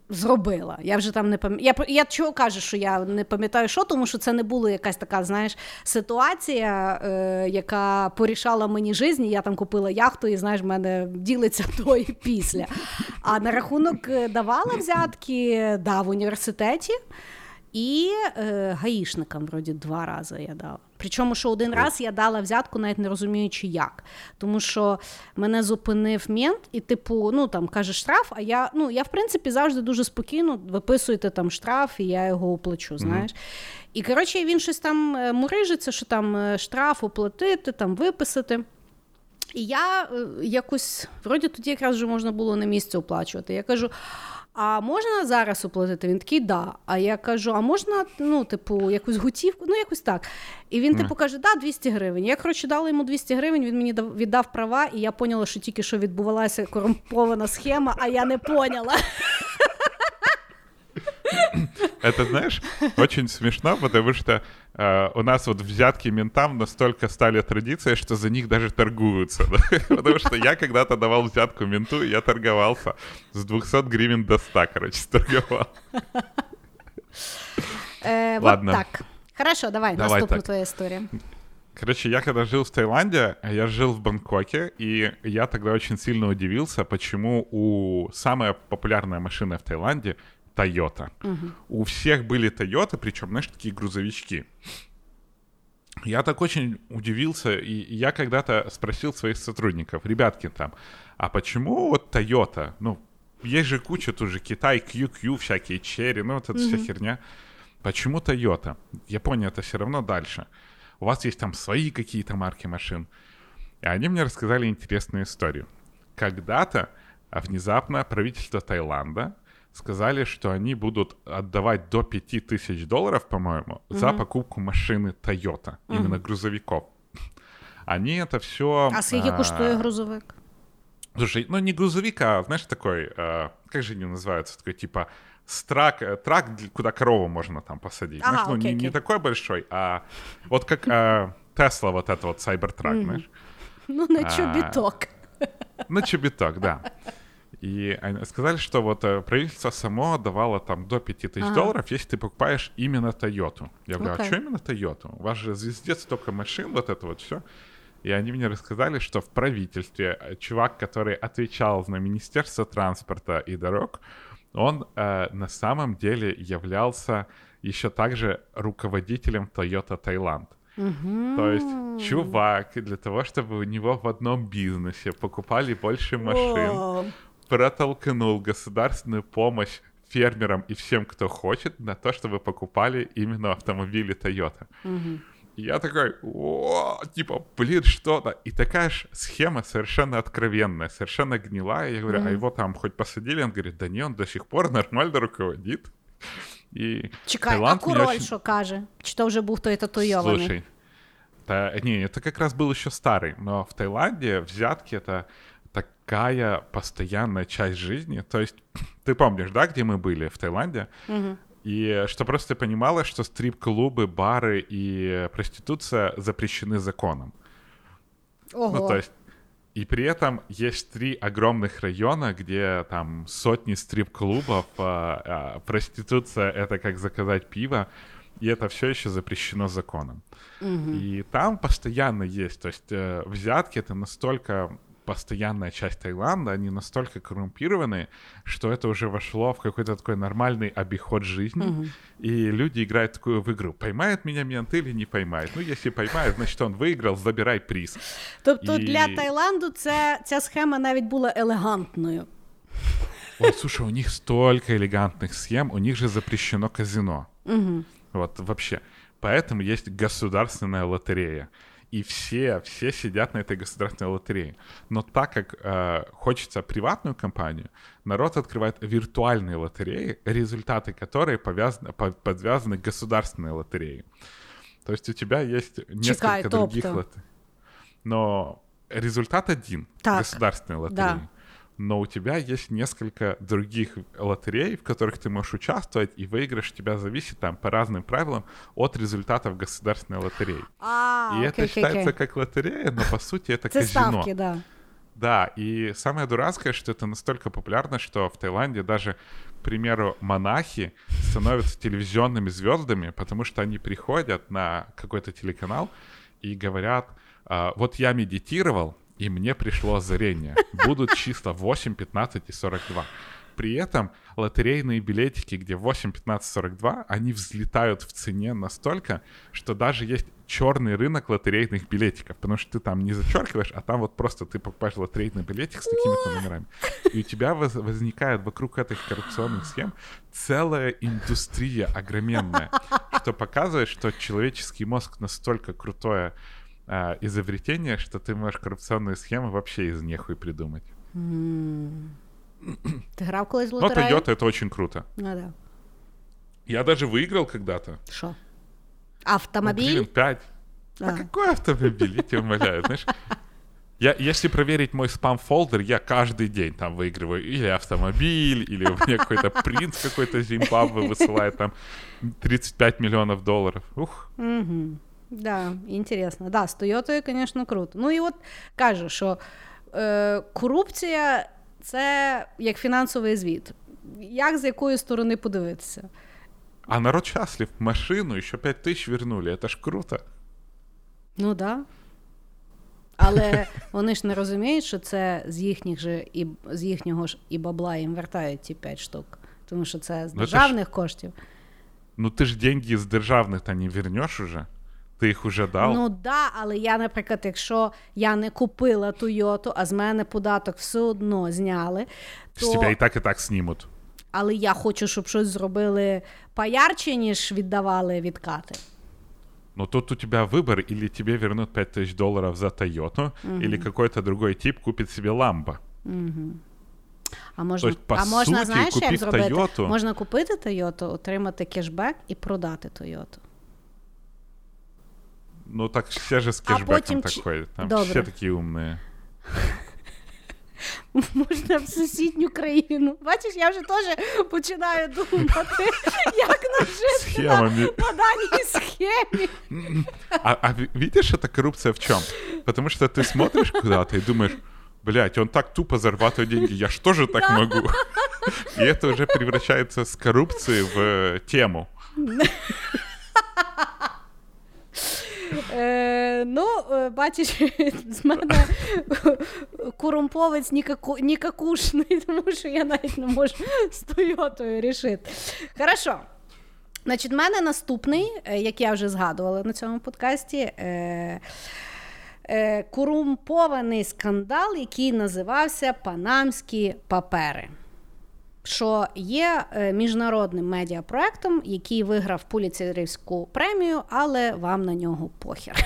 Speaker 2: зробила. Я вже там не пам'ятаю. Я, я чого кажу, що я не пам'ятаю, що, тому що це не була якась така, знаєш, ситуація, е, яка порішала мені життя. Я там купила яхту, і знаєш, в мене ділиться до і після. А на рахунок е, давала взятки, да, в університеті. І е, гаїшникам, вроді, два рази я дала. Причому, що один раз я дала взятку, навіть не розуміючи як. Тому що мене зупинив мент, і, типу, ну там каже штраф, а я, ну, я в принципі завжди дуже спокійно виписуєте там штраф, і я його оплачу, знаєш. І коротше, він щось там е, мурижиться, що там е, штраф оплатити, там виписати. І я е, якось, вроді тоді якраз вже можна було на місці оплачувати. Я кажу. А можна зараз оплатити? Він такий, да. А я кажу: а можна, ну, типу, якусь готівку? Ну, якось так. І він, типу, каже, да, 200 гривень. Я, коротше, дала йому 200 гривень, він мені дав- віддав права, і я поняла, що тільки що відбувалася корумпована схема, а я не поняла.
Speaker 3: Это, знаешь, очень смешно, потому что э, у нас вот взятки ментам настолько стали традицией, что за них даже торгуются. да. Потому что я когда-то давал взятку менту, и я торговался с 200 гривен до 100, короче, торговал.
Speaker 2: Е,
Speaker 3: Ладно.
Speaker 2: Вот так. Хорошо, давай,
Speaker 3: Давай
Speaker 2: наступна
Speaker 3: так.
Speaker 2: твоя історія.
Speaker 3: Короче, я когда жил в Таиланде, я жил в Бангкоке, и я тогда очень сильно удивился, почему у самая популярная машина в Таиланде Toyota. У всех были Toyota, причем, знаешь, такие грузовички. Я так очень удивился, и я когда-то спросил своих сотрудников, ребятки там, а почему вот Toyota, ну, есть же куча тоже Китай, QQ, всякие Черри, ну, вот эта вся херня. Почему Toyota? Япония это все равно дальше. У вас есть там свои какие-то марки машин. И они мне рассказали интересную историю. Когда-то внезапно правительство Таиланда сказали, что они будут отдавать до 5000 долларов, по-моему, за покупку машины Toyota, именно грузовиков. Они это все...
Speaker 2: А скільки коштує грузовик?
Speaker 3: Слушай, ну не грузовик, а, знаешь, такой, э, как же они называются, такой типа страк, э, трак, для- куда корову можно там посадить.
Speaker 2: Ага,
Speaker 3: знаешь, ну
Speaker 2: окей,
Speaker 3: не, не
Speaker 2: окей.
Speaker 3: такой большой, а вот как э, Тесла, вот это вот Cybertruck, знаешь.
Speaker 2: Ну, на
Speaker 3: А.
Speaker 2: чобіток.
Speaker 3: На чебиток, да. И они сказали, что вот э, правительство само давало там до 5000
Speaker 2: Ага.
Speaker 3: долларов, если ты покупаешь именно Тойоту. Я говорю,
Speaker 2: Окей.
Speaker 3: а что именно Тойоту? У вас же везде столько машин, вот это вот все. И они мне рассказали, что в правительстве э, чувак, который отвечал на Министерство транспорта и дорог, он э, на самом деле являлся еще также руководителем Toyota Таиланд. То есть чувак для того, чтобы у него в одном бизнесе покупали больше машин,
Speaker 2: О,
Speaker 3: протолкнул государственную помощь фермерам и всем, кто хочет, на то, чтобы покупали именно автомобили Toyota. И я такой, о, типа, блин, что-то. И такая же схема совершенно откровенная, совершенно гнилая. Я говорю, а его там хоть посадили? Он говорит, да не, он до сих пор нормально руководит. И
Speaker 2: Чекай,
Speaker 3: Таиланд
Speaker 2: а
Speaker 3: мне
Speaker 2: король
Speaker 3: очень-
Speaker 2: каже? Чи то вже був той татуйований?
Speaker 3: Слушай, та, не, это как раз был еще старый, но в Таиланде взятки это такая постоянная часть жизни. То есть ты помнишь, да, где мы были в Таиланде? И что просто понимала, что стрип-клубы, бары и проституция запрещены законом.
Speaker 2: Ого.
Speaker 3: Ну, то есть, и при этом есть три огромных района, где там сотни стрип-клубов, а, а, проституция — это как заказать пиво, и это все еще запрещено законом. И там постоянно есть, то есть э, взятки — это настолько постоянная часть Таиланда, они настолько коррумпированы, что это уже вошло в какой-то такой нормальный обиход жизни,
Speaker 2: Мгм.
Speaker 3: и люди играют такую в игру. Поймает меня мент или не поймает? Ну, если поймает, значит, он выиграл, забирай приз.
Speaker 2: Тобто
Speaker 3: І-
Speaker 2: для Таїланду це, ця схема навіть була елегантною.
Speaker 3: Ой, слушай, у них столько элегантных схем, у них же запрещено казино. Вот вообще. Поэтому есть государственная лотерея. И все, все сидят на этой государственной лотерее. Но так как э, хочется приватную компанию, народ открывает виртуальные лотереи, результаты которой повязаны, по- подвязаны к государственной лотерее. То есть у тебя есть несколько
Speaker 2: Чекай,
Speaker 3: других
Speaker 2: тобто?
Speaker 3: лотерей. Но результат один
Speaker 2: Так,
Speaker 3: государственной лотереи.
Speaker 2: да.
Speaker 3: Но у тебя есть несколько других лотерей, в которых ты можешь участвовать, и выигрыш тебя зависит там по разным правилам от результатов государственной лотереи.
Speaker 2: А,
Speaker 3: и
Speaker 2: окей,
Speaker 3: это считается
Speaker 2: окей.
Speaker 3: как лотерея, но по сути это казино.
Speaker 2: ставки, да.
Speaker 3: Да, и самое дурацкое, что это настолько популярно, что в Таиланде даже, к примеру, монахи становятся телевизионными звездами, потому что они приходят на какой-то телеканал и говорят, «А, вот я медитировал, и мне пришло озарение. Будут числа 8, 15 и 42. При этом лотерейные билетики, где 8, 15, 42, они взлетают в цене настолько, что даже есть черный рынок лотерейных билетиков, потому что ты там не зачеркиваешь, а там вот просто ты покупаешь лотерейный билетик с такими-то номерами. И у тебя воз- возникает вокруг этих коррупционных схем целая индустрия огроменная, что показывает, что человеческий мозг настолько крутое а, изобретение, что ты можешь коррупционные схемы вообще из нехуй придумать.
Speaker 2: Ти грав колись в
Speaker 3: Но
Speaker 2: лотерею?
Speaker 3: Toyota это очень круто.
Speaker 2: Ну, да.
Speaker 3: Я даже выиграл когда-то.
Speaker 2: Що?
Speaker 3: Ну,
Speaker 2: Автомобіль?
Speaker 3: гривен 5. А.
Speaker 2: А.
Speaker 3: какой автомобиль? Я тебя умоляю, знаешь. Я, если проверить мой спам-фолдер, я каждый день там выигрываю или автомобиль, или у меня какой-то принц какой-то Зимбабве высылает там 35 миллионов долларов. Ух,
Speaker 2: Угу. Да, інтересно. Да, з Тойотою, звісно, круто. Ну і от кажу, що е, корупція це як фінансовий звіт. Як з якої сторони подивитися?
Speaker 3: а народ счастлив. Машину еще 5 тысяч вернули, это ж круто.
Speaker 2: Ну так. Да. Але вони ж не розуміють, що це з їхніх же і з їхнього ж і бабла їм вертають ті 5 штук. Тому що це з
Speaker 3: Ну, це ж-
Speaker 2: державних коштів.
Speaker 3: Ну ты ж деньги из державных-то не вернешь уже. Ты их уже дал.
Speaker 2: Ну да, але я, наприклад, якщо я не купила Тойоту, а з мене податок все одно зняли, то...
Speaker 3: тебя и так, и так снимут.
Speaker 2: але я хочу, щоб щось зробили поярче, ніж віддавали відкати.
Speaker 3: Но тут у тебя выбор, или тебе вернут 5000 долларов за Тойоту, или какой-то другой тип купит себе Ламбо.
Speaker 2: А можна,
Speaker 3: Тобто, по
Speaker 2: а можна
Speaker 3: суті,
Speaker 2: знаєш, як зробити?
Speaker 3: Toyota.
Speaker 2: Можна купити Тойоту, отримати кешбек і продати Тойоту.
Speaker 3: Ну так все же с
Speaker 2: А
Speaker 3: кэшбэком
Speaker 2: потім
Speaker 3: так
Speaker 2: чи-
Speaker 3: ходят. Там
Speaker 2: Добре.
Speaker 3: все такие умные.
Speaker 2: Можна в сусідню країну. Бачиш, я вже теж починаю думати, як нажити
Speaker 3: Схемами.
Speaker 2: по даній схемі.
Speaker 3: А, а ви- видишь, эта коррупция в чем? Потому что ты смотришь куда-то и думаешь, блядь, он так тупо зарабатывает деньги, я ж тоже так могу. И это уже превращается с коррупции в э, тему.
Speaker 2: Е, ну, е, бачиш, з мене корумповець нікаку, нікакушний, тому що я навіть не можу з Тойотою рішити. Хорошо. Значить, в мене наступний, е, як я вже згадувала на цьому подкасті, е, е, корумпований скандал, який називався Панамські папери Що є е, міжнародним медіапроектом, який виграв Пуліцерівську премію, але вам на нього похер.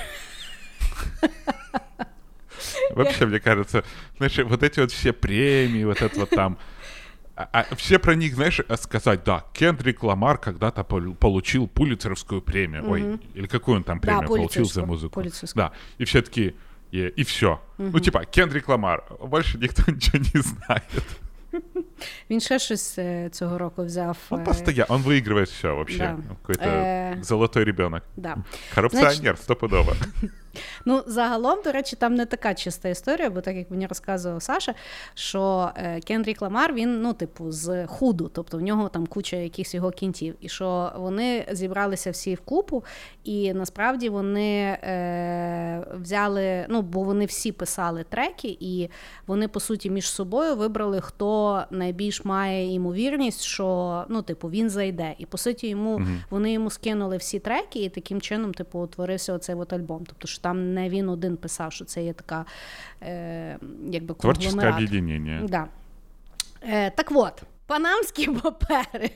Speaker 3: Вообще, мне кажется, знаешь, вот эти вот все премии, вот это вот там, а- а все про них, знаешь, а сказать, да, Кендрик Ламар когда-то пол- получил Пулицеровскую премию. Ой, или какую он там премию получил за
Speaker 2: Пулитцерскую,
Speaker 3: музыку.
Speaker 2: Пулитцерскую.
Speaker 3: Да, и все такие, и, и все. Ну, типа, Кендрик Ламар, больше никто ничего не знает.
Speaker 2: Він ще щось е, цього року взяв.
Speaker 3: Он
Speaker 2: е,
Speaker 3: постоянно, он выигрывает все вообще.
Speaker 2: да.
Speaker 3: Какой-то
Speaker 2: Э,
Speaker 3: золотой ребенок.
Speaker 2: Да.
Speaker 3: Коррупционер, стопудово.
Speaker 2: Ну, загалом, до речі, там не така чиста історія, бо так як мені розказував Саша, що е, Кендрік Ламар, він, ну, типу, з худу, тобто в нього там куча якихось його кінтів. І що вони зібралися всі в купу, і насправді вони е, взяли, ну, бо вони всі писали треки, і вони, по суті, між собою вибрали, хто найбільш має ймовірність, що ну, типу, він зайде. І по суті, йому mm вони йому скинули всі треки, і таким чином, типу, утворився оцей от альбом. Тобто, що там не він один писав, що це є така е, якби
Speaker 3: Творче об'єднання.
Speaker 2: Да. Е, Так от. Панамські папери.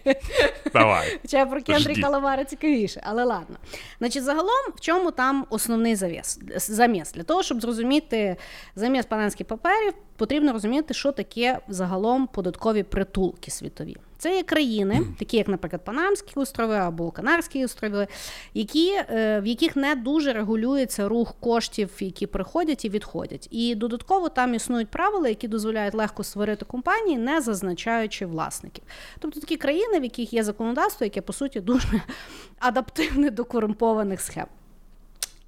Speaker 3: Давай.
Speaker 2: Хоча про Кендрі Калавара цікавіше, але ладно. Значить, загалом, в чому там основний завіс? заміс? Для того, щоб зрозуміти заміс панамських паперів, потрібно розуміти, що таке загалом податкові притулки світові. Це є країни, такі як, наприклад, Панамські острови або Канарські острови, які, е, в яких не дуже регулюється рух коштів, які приходять і відходять. І додатково там існують правила, які дозволяють легко створити компанії, не зазначаючи власників. Тобто такі країни, в яких є законодавство, яке по суті дуже адаптивне до корумпованих схем.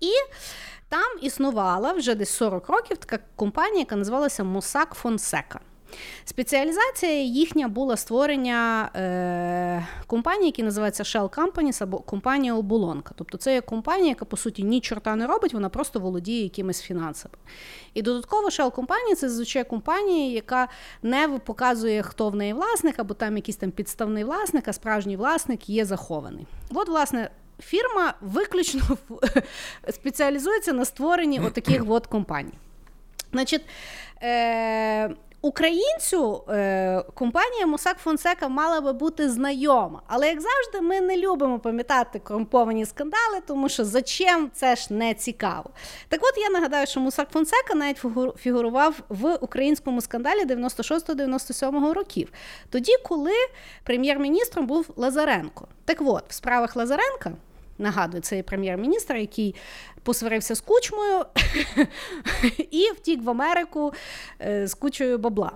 Speaker 2: І там існувала вже десь 40 років така компанія, яка називалася Mossack Fonseca. Спеціалізація їхня була створення е, компанії, які називаються Shell Companies або компанія оболонка. Тобто це є компанія, яка по суті ні чорта не робить, вона просто володіє якимись фінансами. І додатково Shell компанія це зазвичай компанія, яка не показує, хто в неї власник, або там якийсь там підставний власник, а справжній власник є захований. От, власне. Фірма виключно спеціалізується на створенні отаких от компаній. Значить, е, Українцю е, компанія Мосак Фонсека мала би бути знайома, але як завжди, ми не любимо пам'ятати корумповані скандали, тому що зачем це ж не цікаво. Так от я нагадаю, що Мусак Фонсека навіть фігурував в українському скандалі 96-97 років, тоді, коли прем'єр-міністром був Лазаренко. Так от, в справах Лазаренка. Нагадую, це прем'єр-міністр, який посварився з кучмою і втік в Америку е, з кучою бабла.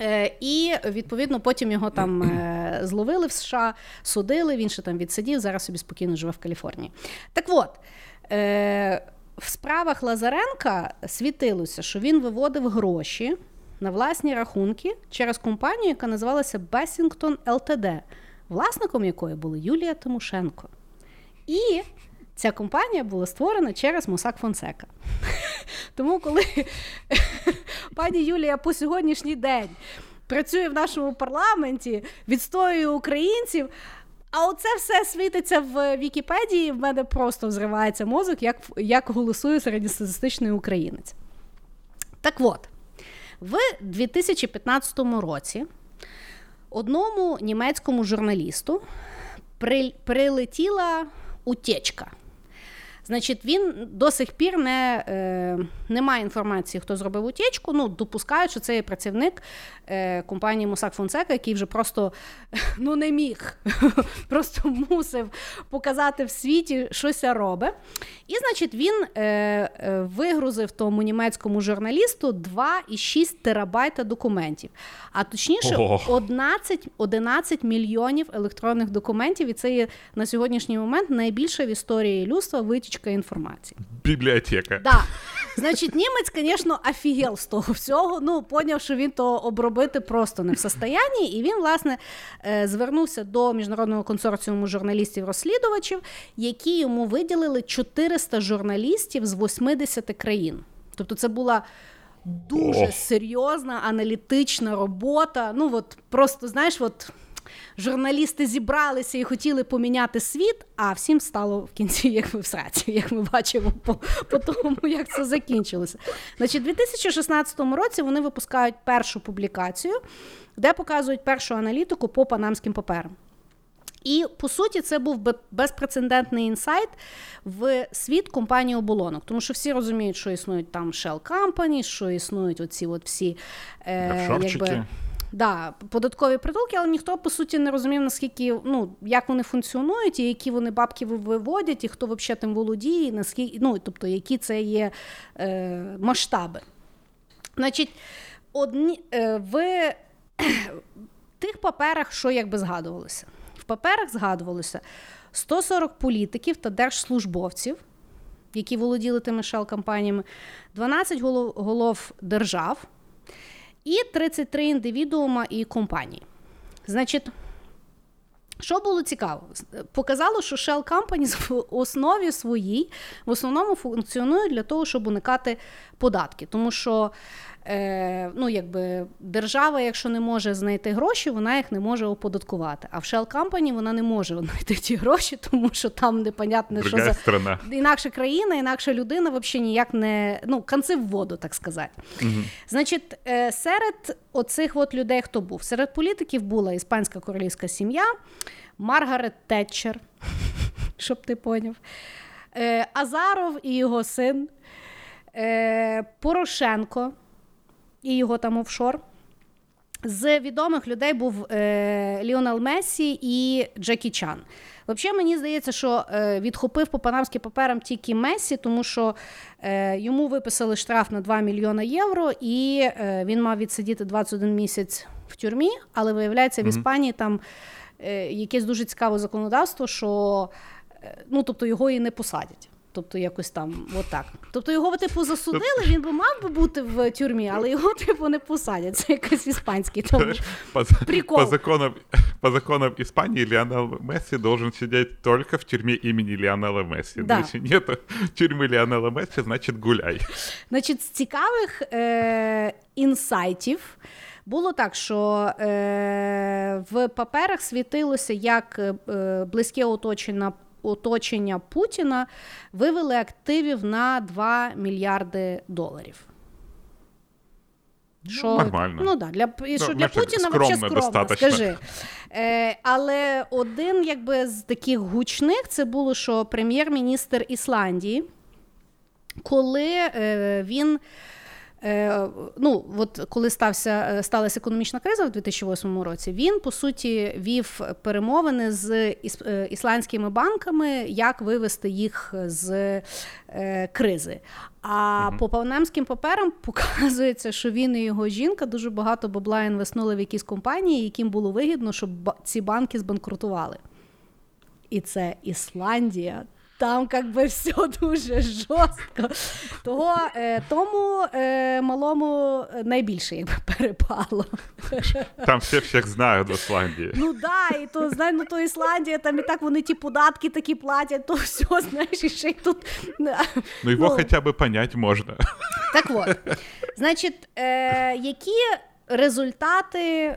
Speaker 2: Е, і відповідно потім його там е, зловили в США, судили. Він ще там відсидів. Зараз собі спокійно живе в Каліфорнії. Так от. В справах Лазаренка світилося, що він виводив гроші на власні рахунки через компанію, яка називалася Бесінгтон ЛТД, власником якої була Юлія Тимошенко. І ця компанія була створена через Мосак Фонсека. Тому, коли пані Юлія по сьогоднішній день працює в нашому парламенті, відстоює українців. А оце все світиться в Вікіпедії. В мене просто взривається мозок, як як голосує середньостатистичний українець. Так от, в 2015 році одному німецькому журналісту при, прилетіла утечка. Значить, він до сих пір не е, не має інформації, хто зробив утічку. Ну, допускають, що це є працівник е, компанії Мусак Фонсека, який вже просто ну, не міг, просто мусив показати в світі, щось робить. І, значить, він е, е, вигрузив тому німецькому журналісту 2,6 терабайта документів. А точніше, 11, 11 мільйонів електронних документів. І це є на сьогоднішній момент найбільша в історії людства витічка утічка інформації.
Speaker 3: Бібліотека.
Speaker 2: Да. Значить, німець, звісно, офігел з того всього. Ну, поняв, що він то обробити просто не в состоянні. І він, власне, е, звернувся до міжнародного консорціуму журналістів-розслідувачів, які йому виділили 400 журналістів з 80 країн. Тобто, це була. Дуже серйозна аналітична робота. Ну, от просто, знаєш, от журналісти зібралися і хотіли поміняти світ, а всім стало в кінці, як ми в сраці, як ми бачимо по, по тому, як це закінчилося. Значить, у 2016 році вони випускають першу публікацію, де показують першу аналітику по панамським паперам. І по суті, це був безпрецедентний інсайт в світ компанії оболонок, тому що всі розуміють, що існують там Shell Company, що існують оці от всі
Speaker 3: е, якби,
Speaker 2: Да, податкові притулки, але ніхто по суті не розумів, наскільки ну як вони функціонують, і які вони бабки виводять, і хто взагалі тим володіє, наскільки ну, тобто, які це є е, масштаби. Значить, одні е, в тих паперах, що якби згадувалося, в паперах згадувалося 140 політиків та держслужбовців. які володіли тими шел-компаніями, 12 голов, голов держав і 33 індивідуума і компанії. Значить, що було цікаво, показало, що Shell Companies в основі своїй в основному функціонує для того, щоб уникати податки. Тому що е, ну, якби, держава, якщо не може знайти гроші, вона їх не може оподаткувати. А в Shell Company вона не може знайти ті гроші, тому що там непонятно, що за
Speaker 3: страна.
Speaker 2: інакша країна, інакша людина взагалі ніяк не ну, конці в воду, так сказати. Угу. Значить, е, серед оцих от людей, хто був, серед політиків була іспанська королівська сім'я, Маргарет Тетчер, щоб ти поняв, е, Азаров і його син, е, Порошенко і його там офшор. З відомих людей був е, Ліонел Месі і Джекі Чан. Взагалі, мені здається, що е, відхопив по панамським паперам тільки Месі, тому що е, йому виписали штраф на 2 мільйони євро, і е, він мав відсидіти 21 місяць в тюрмі, але виявляється, в Іспанії там е, якесь дуже цікаве законодавство, що е, ну, тобто його і не посадять. Тобто якось там, отак. Тобто його, типу, засудили, він би мав би бути в тюрмі, але його, типу, не посадять. Це якось іспанський. Тому...
Speaker 3: По, Прикол. по, законам, по законам Испании Лионел Месси должен сидеть только в тюрьме имени Лионела Месси. Да. Если нет тюрьмы Лионела Месси, значить гуляй.
Speaker 2: Значить, з цікавих е- інсайтів. Було так, що е, в паперах світилося як е, близьке оточення оточення Путіна вивели активів на 2 мільярди доларів.
Speaker 3: Ну, що, Нормально.
Speaker 2: Ну, да, для ну, що для Путіна взагалі скромно, достаточно. скажи. Е, Але один якби, з таких гучних це було, що прем'єр-міністр Ісландії, коли е, він. Е, ну, от коли стався е, сталася економічна криза в 2008 році, він по суті вів перемовини з е, ісландськими банками, як вивести їх з кризи. А угу. по панамським паперам показується, що він і його жінка дуже багато бабла інвестнули в якісь компанії, яким було вигідно, щоб ці банки збанкрутували. І це Ісландія. Там как би все дуже жорстко. Того, е, Тому е, малому найбільше якби перепало.
Speaker 3: Там всі всіх знають в Ісландії.
Speaker 2: Ну да, і то знаю, ну то Ісландія, там і так вони ті податки такі платять, то все, знаєш, і ще й тут.
Speaker 3: Ну його ну, хоча б понять можна.
Speaker 2: Так от, значить, е, які результати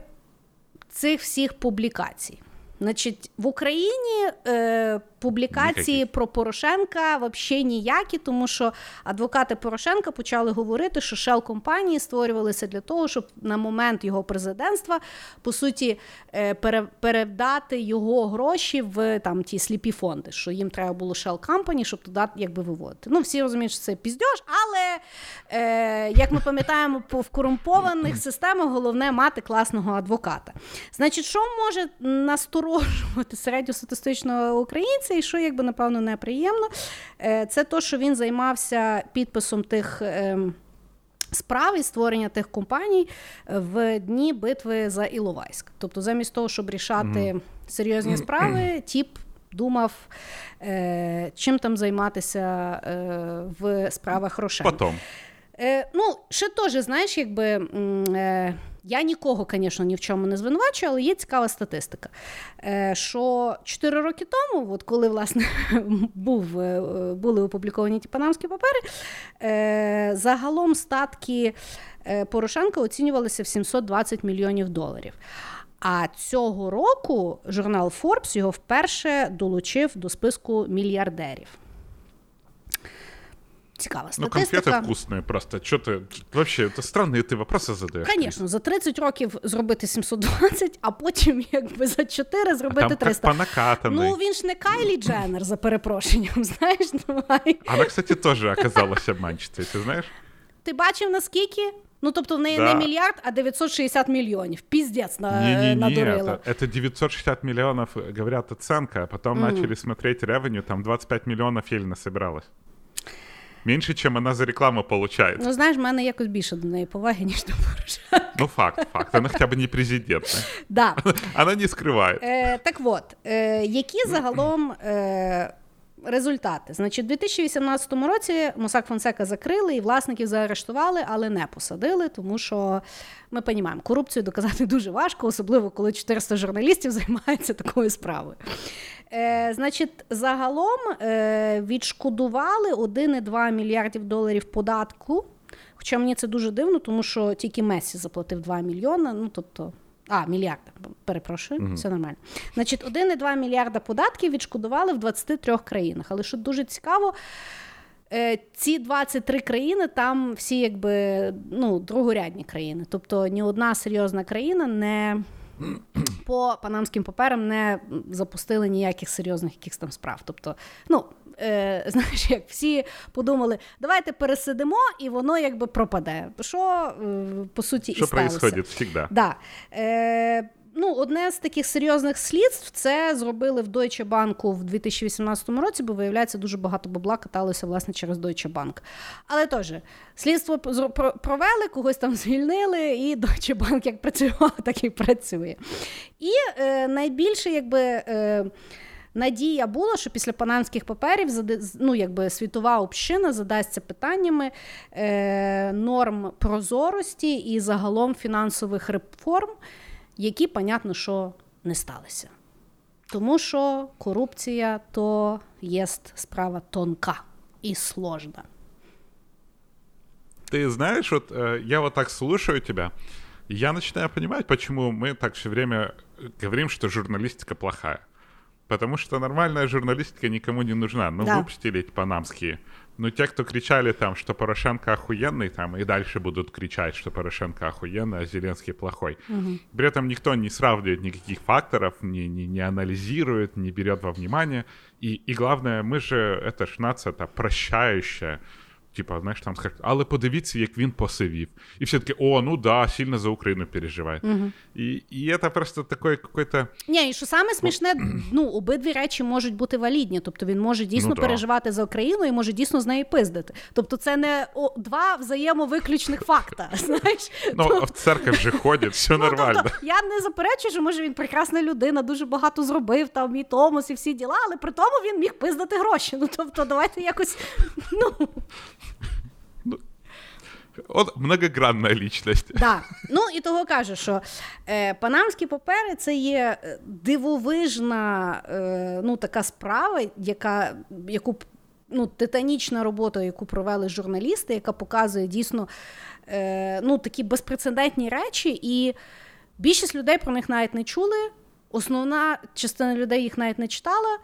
Speaker 2: цих всіх публікацій? Значить, в Україні е, публікації Ніякі. про Порошенка взагалі ніякі, тому що адвокати Порошенка почали говорити, що шел компанії створювалися для того, щоб на момент його президентства по суті е, передати його гроші в там ті сліпі фонди, що їм треба було Shell Company, щоб туди якби виводити. Ну всі розуміють, що це піздьош, але е, як ми пам'ятаємо, в корумпованих системах головне мати класного адвоката. Значить, що може насторожувати середньостатистичного українця? і що якби напевно неприємно, е, це то, що він займався підписом тих. Ем, справ і створення тих компаній в дні битви за Іловайськ. Тобто, замість того, щоб рішати серйозні справи, тіп думав, е, чим там займатися е, в справах Рошен.
Speaker 3: Потом.
Speaker 2: Е, Ну, ще теж, знаєш, якби. Е, я нікого, звісно, ні в чому не звинувачую, але є цікава статистика. Е, що 4 роки тому, от коли власне був, е, були опубліковані ті панамські папери, е, загалом статки Порошенка оцінювалися в 720 мільйонів доларів. А цього року журнал Forbes його вперше долучив до списку мільярдерів. Цікава ну, статистика.
Speaker 3: Ну, конфети вкусні просто. Що ти, вообще, це странні ти вопроси задаєш.
Speaker 2: Звісно, за 30 років зробити 720, а потім якби за 4 зробити а там 300. Ну, він ж не Кайлі Дженнер, за перепрошенням, знаєш, давай.
Speaker 3: Вона, кстати, теж оказалася обманщицею, ти знаєш?
Speaker 2: Ти бачив, наскільки? Ну, тобто в неї да. не мільярд, а 960 мільйонів. Піздець на, не, не, надурила.
Speaker 3: Это, это 960 миллионов, говорят, оценка, а потом mm. начали смотреть ревеню, там 25 миллионов еле насобиралось. Менше, чим вона за рекламу получає.
Speaker 2: Ну, знаєш, в мене якось більше до неї поваги, ніж до Порошенка.
Speaker 3: Ну, факт, факт. Вона хоча б не президент.
Speaker 2: Да.
Speaker 3: Вона не скриває.
Speaker 2: Е, Так от, е, які загалом. Е, результати. Значить, у 2018 році Мосак Фонсека закрили і власників заарештували, але не посадили, тому що ми розуміємо, корупцію доказати дуже важко, особливо коли 400 журналістів займаються такою справою. Е, Значить, загалом е, відшкодували 1,2 мільярдів доларів податку. Хоча мені це дуже дивно, тому що тільки Месі заплатив 2 мільйони. Ну тобто. А, мільярда, перепрошую, mm все нормально. Значить, 1,2 мільярда податків відшкодували в 23 країнах. Але що дуже цікаво, е, ці 23 країни там всі якби ну, другорядні країни. Тобто ні одна серйозна країна не по панамським паперам не запустили ніяких серйозних якихось там справ. Тобто, ну. Е, знаєш, як всі подумали, давайте пересидимо, і воно якби пропаде. Що е, по суті
Speaker 3: Що
Speaker 2: і сталося.
Speaker 3: происходит всегда.
Speaker 2: Да. Е, ну, одне з таких серйозних слідств це зробили в Deutsche Bank в 2018 році, бо виявляється, дуже багато бабла каталося власне через Deutsche Bank. Але теж слідство провели, когось там звільнили, і Deutsche Bank як працював, так і працює. І е, найбільше, якби. Е, Надія була, що після панамських паперів ну, якби світова община задасться питаннями е, норм прозорості і загалом фінансових реформ, які, понятно, що не сталися. Тому що корупція то є справа тонка і сложна.
Speaker 3: Ты знаешь, вот э, я вот так слушаю тебя, я начинаю понимать, почему мы так все время говорим, что журналистика плохая. Потому что нормальная журналистика никому не нужна. Ну,
Speaker 2: да.
Speaker 3: выпустили эти панамские. Ну, те, кто кричали там, что Порошенко охуенный, там и дальше будут кричать, что Порошенко охуенный, а Зеленский плохой.
Speaker 2: Угу.
Speaker 3: При этом никто не сравнивает никаких факторов, не, не, не анализирует, не берет во внимание. И, и главное, мы же, это ж нация-то прощающая. Типа, знаєш, там скажуть, але подивіться, як він посивів. І все таки о, ну да, сильно за Україну переживає.
Speaker 2: Угу.
Speaker 3: І і це просто таке какое-то...
Speaker 2: Ні, і що саме смішне, ну, обидві речі можуть бути валідні. Тобто він може дійсно ну, да. переживати за Україну і може дійсно з нею пиздити. Тобто це не о, два взаємовиключних факта. знаєш.
Speaker 3: Ну, а в церкві вже ходять, все
Speaker 2: ну,
Speaker 3: нормально.
Speaker 2: Тобто, я не заперечую, що може він прекрасна людина, дуже багато зробив, там і Томос, і всі діла, але при тому він міг пиздати гроші. Ну, тобто, давайте якось. ну...
Speaker 3: Он многогранна лічність.
Speaker 2: Да. Ну і того кажу, що е, панамські папери це є е, дивовижна е, ну, така справа, яка яку ну, титанічна робота, яку провели журналісти, яка показує дійсно е, ну, такі безпрецедентні речі, і більшість людей про них навіть не чули. Основна частина людей їх навіть не читала.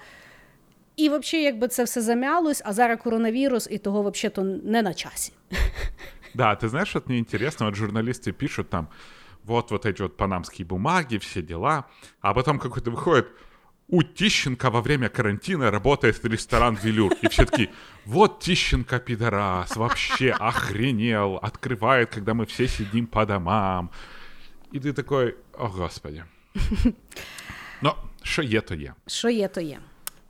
Speaker 2: І взагалі, якби це все замялось, а зараз коронавірус, і того взагалі не на часі.
Speaker 3: Да, ты знаешь, вот мне интересно, вот журналисты пишут там, вот вот эти вот панамские бумаги, все дела, а потом какой-то выходит, у Тищенко во время карантина работает ресторан «Велюр». И все таки вот Тищенко пидорас, вообще охренел, открывает, когда мы все сидим по домам. И ты такой, о господи. Но що є, то є.
Speaker 2: Що є, то є.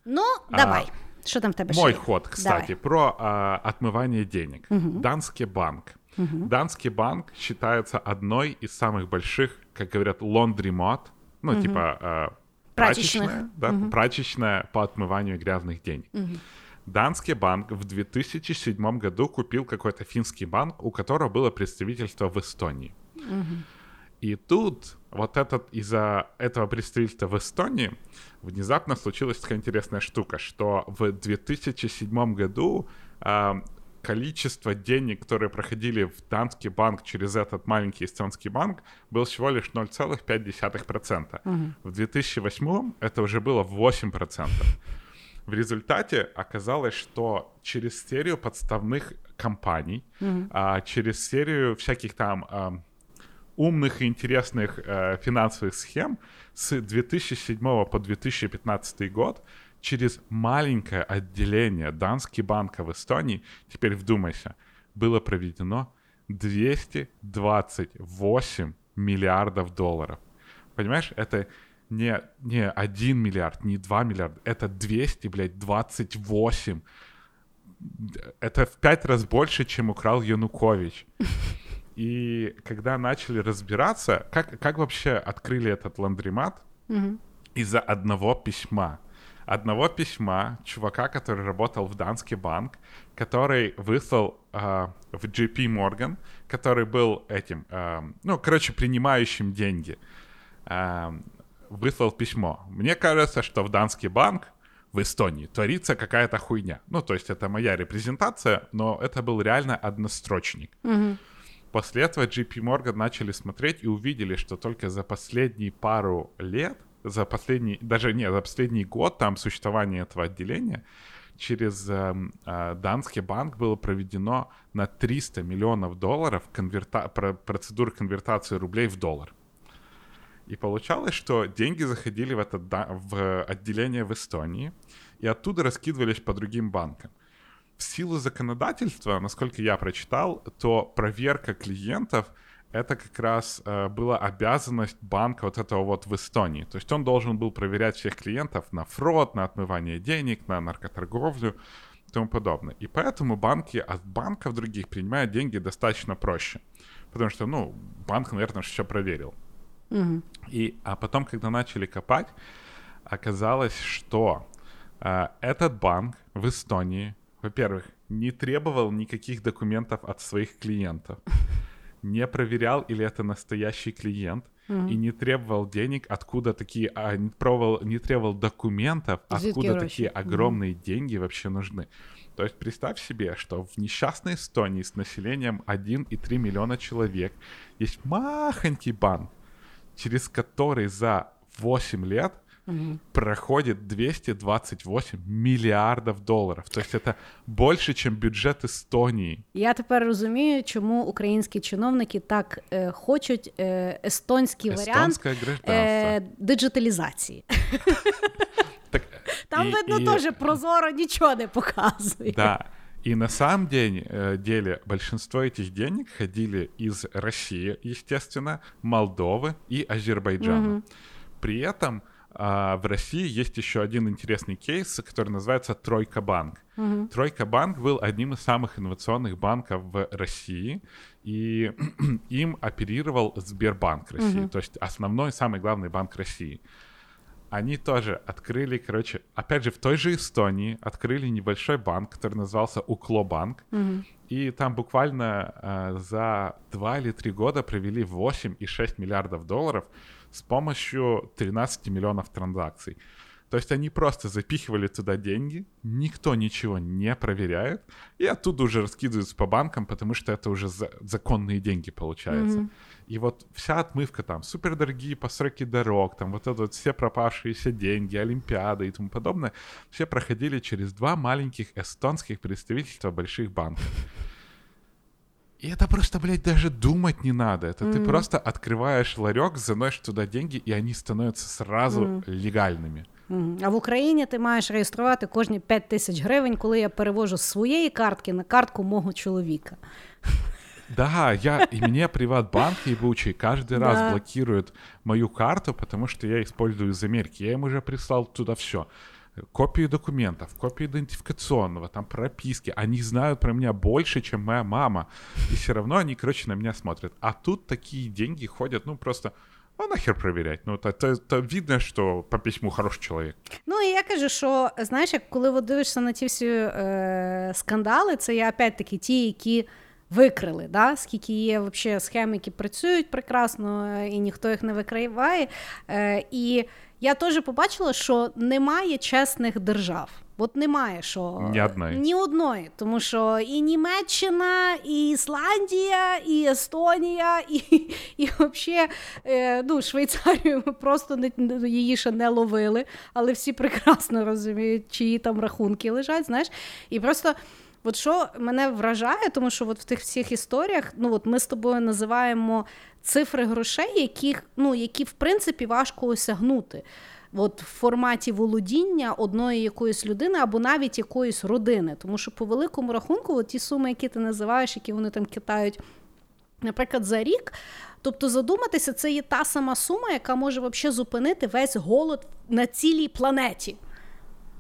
Speaker 2: Ну, давай. А, Что там тебе
Speaker 3: Мой ход, кстати, Давай. про а, отмывание денег. Угу. Данский банк. Угу. Данский банк считается одной из самых больших, как говорят, лондримот, ну, угу. типа а, прачечная, да, угу. прачечная по отмыванию грязных денег. Угу. Данский банк в 2007 году купил какой-то финский банк, у которого было представительство в Эстонии. Угу. И тут вот этот из-за этого представительства в Эстонии внезапно случилась такая интересная штука, что в 2007 году э, количество денег, которые проходили в Данский банк через этот маленький эстонский банк, был всего лишь 0,5%. Угу. В 2008 это уже было 8%. В результате оказалось, что через серию подставных компаний, угу. а, через серию всяких там а, умных и интересных э, финансовых схем с 2007 по 2015 год через маленькое отделение Данский банка в Эстонии, теперь вдумайся, было проведено 228 миллиардов долларов. Понимаешь, это не, не 1 миллиард, не 2 миллиарда, это 200, блядь, 28. Это в пять раз больше, чем украл Янукович. И когда начали разбираться, как, как вообще открыли этот ландримат, угу. из-за одного письма. одного письма чувака, который работал в Данский банк, который выслал э, в JP Morgan, который был этим, э, ну, короче, принимающим деньги, э, выслал письмо. Мне кажется, что в Данский банк в Эстонии творится какая-то хуйня. Ну, то есть это моя репрезентация, но это был реально однострочник.
Speaker 2: Угу.
Speaker 3: После этого JP Morgan начали смотреть и увидели, что только за последние пару лет, за последний, даже не, за последний год там существования этого отделения, через э, э, Данский банк было проведено на 300 миллионов долларов конверта... про... процедур конвертации рублей в доллар. И получалось, что деньги заходили в, это, в отделение в Эстонии и оттуда раскидывались по другим банкам. В силу законодательства, насколько я прочитал, то проверка клиентов это как раз э, была обязанность банка вот этого вот в Эстонии. То есть он должен был проверять всех клиентов на фрод, на отмывание денег, на наркоторговлю и тому подобное. И поэтому банки от банков других принимают деньги достаточно проще. Потому что, ну, банк, наверное, все проверил.
Speaker 2: Угу.
Speaker 3: И, а потом, когда начали копать, оказалось, что э, этот банк в Эстонии, во-первых, не требовал никаких документов от своих клиентов, не проверял, или это настоящий клиент, mm-hmm. и не требовал денег, откуда такие, а, не, пробовал, не требовал документов, откуда такие огромные mm-hmm. деньги вообще нужны. То есть представь себе, что в несчастной Эстонии с населением 1,3 миллиона человек есть махонький банк, через который за 8 лет
Speaker 2: Угу.
Speaker 3: проходит 228 миллиардов долларов. То есть это больше, чем бюджет Эстонии.
Speaker 2: Я тепер розумію, чому українські чиновники так е, хочуть е, естонський варіант е, диджиталізації.
Speaker 3: Так,
Speaker 2: Там,
Speaker 3: и,
Speaker 2: видно,
Speaker 3: и,
Speaker 2: теж прозоро ничего не показывает.
Speaker 3: Да. И на самом деле, деле большинство этих денег ходили из России, естественно, Молдовы и Азербайджана.
Speaker 2: Угу.
Speaker 3: При этом а, в России есть еще один интересный кейс, который называется Тройка банк.
Speaker 2: Угу.
Speaker 3: Тройка банк был одним из самых инновационных банков в России, и им оперировал Сбербанк России,
Speaker 2: угу.
Speaker 3: то есть основной, самый главный банк России. Они тоже открыли, короче, опять же, в той же Эстонии открыли небольшой банк, который назывался Уклобанк.
Speaker 2: Угу.
Speaker 3: И там буквально э, за 2 или 3 года провели 8,6 миллиардов долларов с помощью 13 миллионов транзакций. То есть они просто запихивали туда деньги, никто ничего не проверяет, и оттуда уже раскидываются по банкам, потому что это уже за- законные деньги получается.
Speaker 2: Mm-hmm.
Speaker 3: И вот вся отмывка там, супердорогие постройки дорог, там вот это вот все пропавшиеся деньги, Олимпиады и тому подобное, все проходили через два маленьких эстонских представительства больших банков. И это просто, блядь, даже думать не надо. Это mm-hmm. ты просто открываешь ларек, заносишь туда деньги, и они становятся сразу mm-hmm. легальными.
Speaker 2: Mm-hmm. А в Україні ти маєш реєструвати кожні 5 тисяч гривень, коли я перевожу з своєї картки на картку мого чоловіка.
Speaker 3: Да, я, и мне приватбанк ебучий каждый раз да. блокирует мою карту, потому что я использую из Америки. Я им уже прислал туда все. Копию документов, копию идентификационного, там прописки. Они знают про меня больше, чем моя мама. И все равно они, короче, на меня смотрят. А тут такие деньги ходят, ну просто... А нахер проверять? Ну, то, то, то видно, що по письму хороший чоловік.
Speaker 2: Ну і я кажу, що знаєш, як коли от дивишся на ті всі е, скандали, це є опять-таки ті, які викрили, да? скільки є вообще схем, які працюють прекрасно, і ніхто їх не викриває. Е, і я теж побачила, що немає чесних держав. От немає що
Speaker 3: ні одної.
Speaker 2: ні одної, тому що і Німеччина, і Ісландія, і Естонія, і і взагалі е, ну, Швейцарію ми просто не, її ще не ловили, але всі прекрасно розуміють, чиї там рахунки лежать. знаєш. І просто от що мене вражає, тому що от в тих всіх історіях ну, от ми з тобою називаємо цифри грошей, яких, ну, які в принципі важко осягнути. От в форматі володіння одної якоїсь людини або навіть якоїсь родини. Тому що по великому рахунку, от ті суми, які ти називаєш, які вони там китають, наприклад, за рік. Тобто задуматися, це є та сама сума, яка може взагалі зупинити весь голод на цілій планеті.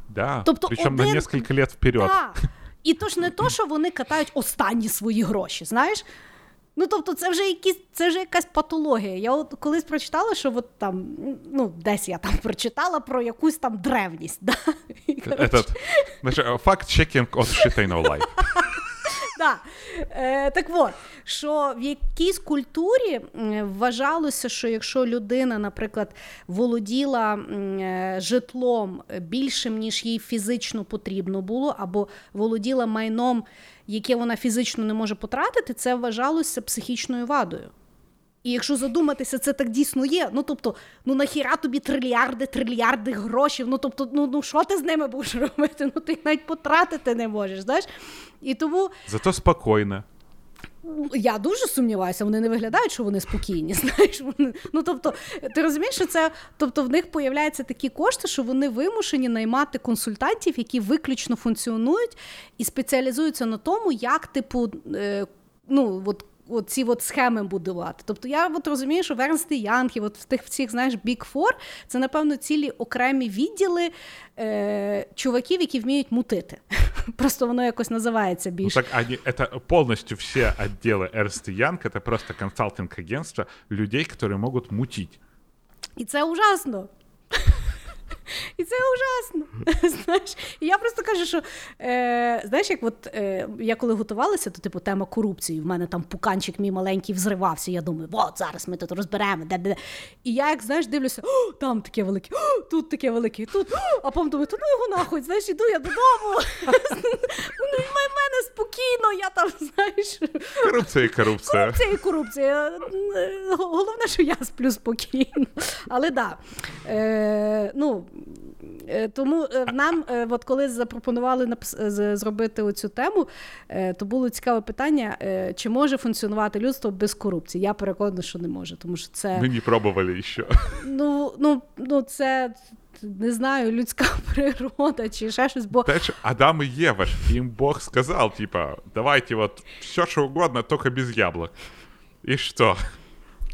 Speaker 3: Да, тобто Причому один... на кілька років вперед.
Speaker 2: Да. І то ж не то, що вони катають останні свої гроші, знаєш. Ну, тобто, це вже якісь, це вже якась патологія. Я от колись прочитала, що от там, ну, десь я там прочитала про якусь там древність. Да?
Speaker 3: Этот, Факт Чекінг, от Shit No Life.
Speaker 2: Да. Е, Так от, що в якійсь культурі вважалося, що якщо людина, наприклад, володіла е, житлом більшим, ніж їй фізично потрібно було, або володіла майном, яке вона фізично не може потратити, це вважалося психічною вадою. І якщо задуматися, це так дійсно є. Ну тобто, ну нахіра тобі трильярди, трильярди грошей. Ну тобто, ну ну що ти з ними будеш робити? Ну ти їх навіть потратити не можеш. знаєш? І тому
Speaker 3: зато спокійно.
Speaker 2: Я дуже сумніваюся, вони не виглядають, що вони спокійні. Знаєш, вони ну тобто, ти розумієш, що це тобто в них появляються такі кошти, що вони вимушені наймати консультантів, які виключно функціонують і спеціалізуються на тому, як типу, е, ну от ці от схеми будувати. Тобто я от розумію, що Вернсти Янг і от в тих всіх, знаєш, Big Four – це, напевно, цілі окремі відділи е, чуваків, які вміють мутити. Просто воно якось називається ну, більше.
Speaker 3: Ну, так, они, это полностью все отделы Ernst Young, это просто консалтинг-агентство людей, які можуть мутити.
Speaker 2: І це ужасно. І це ужасно. знаєш. І я просто кажу, що е, знаєш, як от е, я коли готувалася, то типу тема корупції. В мене там пуканчик мій маленький взривався. Я думаю, от зараз ми тут розберемо. Де-де-де. І я, як знаєш, дивлюся, О, там таке велике, О, тут таке велике, тут, а потім думаю, то ну його нахуй, знаєш, іду я додому. Ну, в мене спокійно, я там, знаєш.
Speaker 3: Корупція і корупція.
Speaker 2: Корупція і корупція. Головне, що я сплю спокійно. Але так. Да, е, ну, Е, тому е, нам, е, от коли запропонували зробити оцю тему, то було цікаве питання: чи може функціонувати людство без корупції? Я переконана, що не може, тому що це
Speaker 3: Ми не пробували ще.
Speaker 2: Ну, ну, ну це. Не знаю, людська природа чи ще щось, бо...
Speaker 3: Теж Адам і Єва ж, їм Бог сказав, типа, давайте от все, що угодно, тільки без яблук. І що?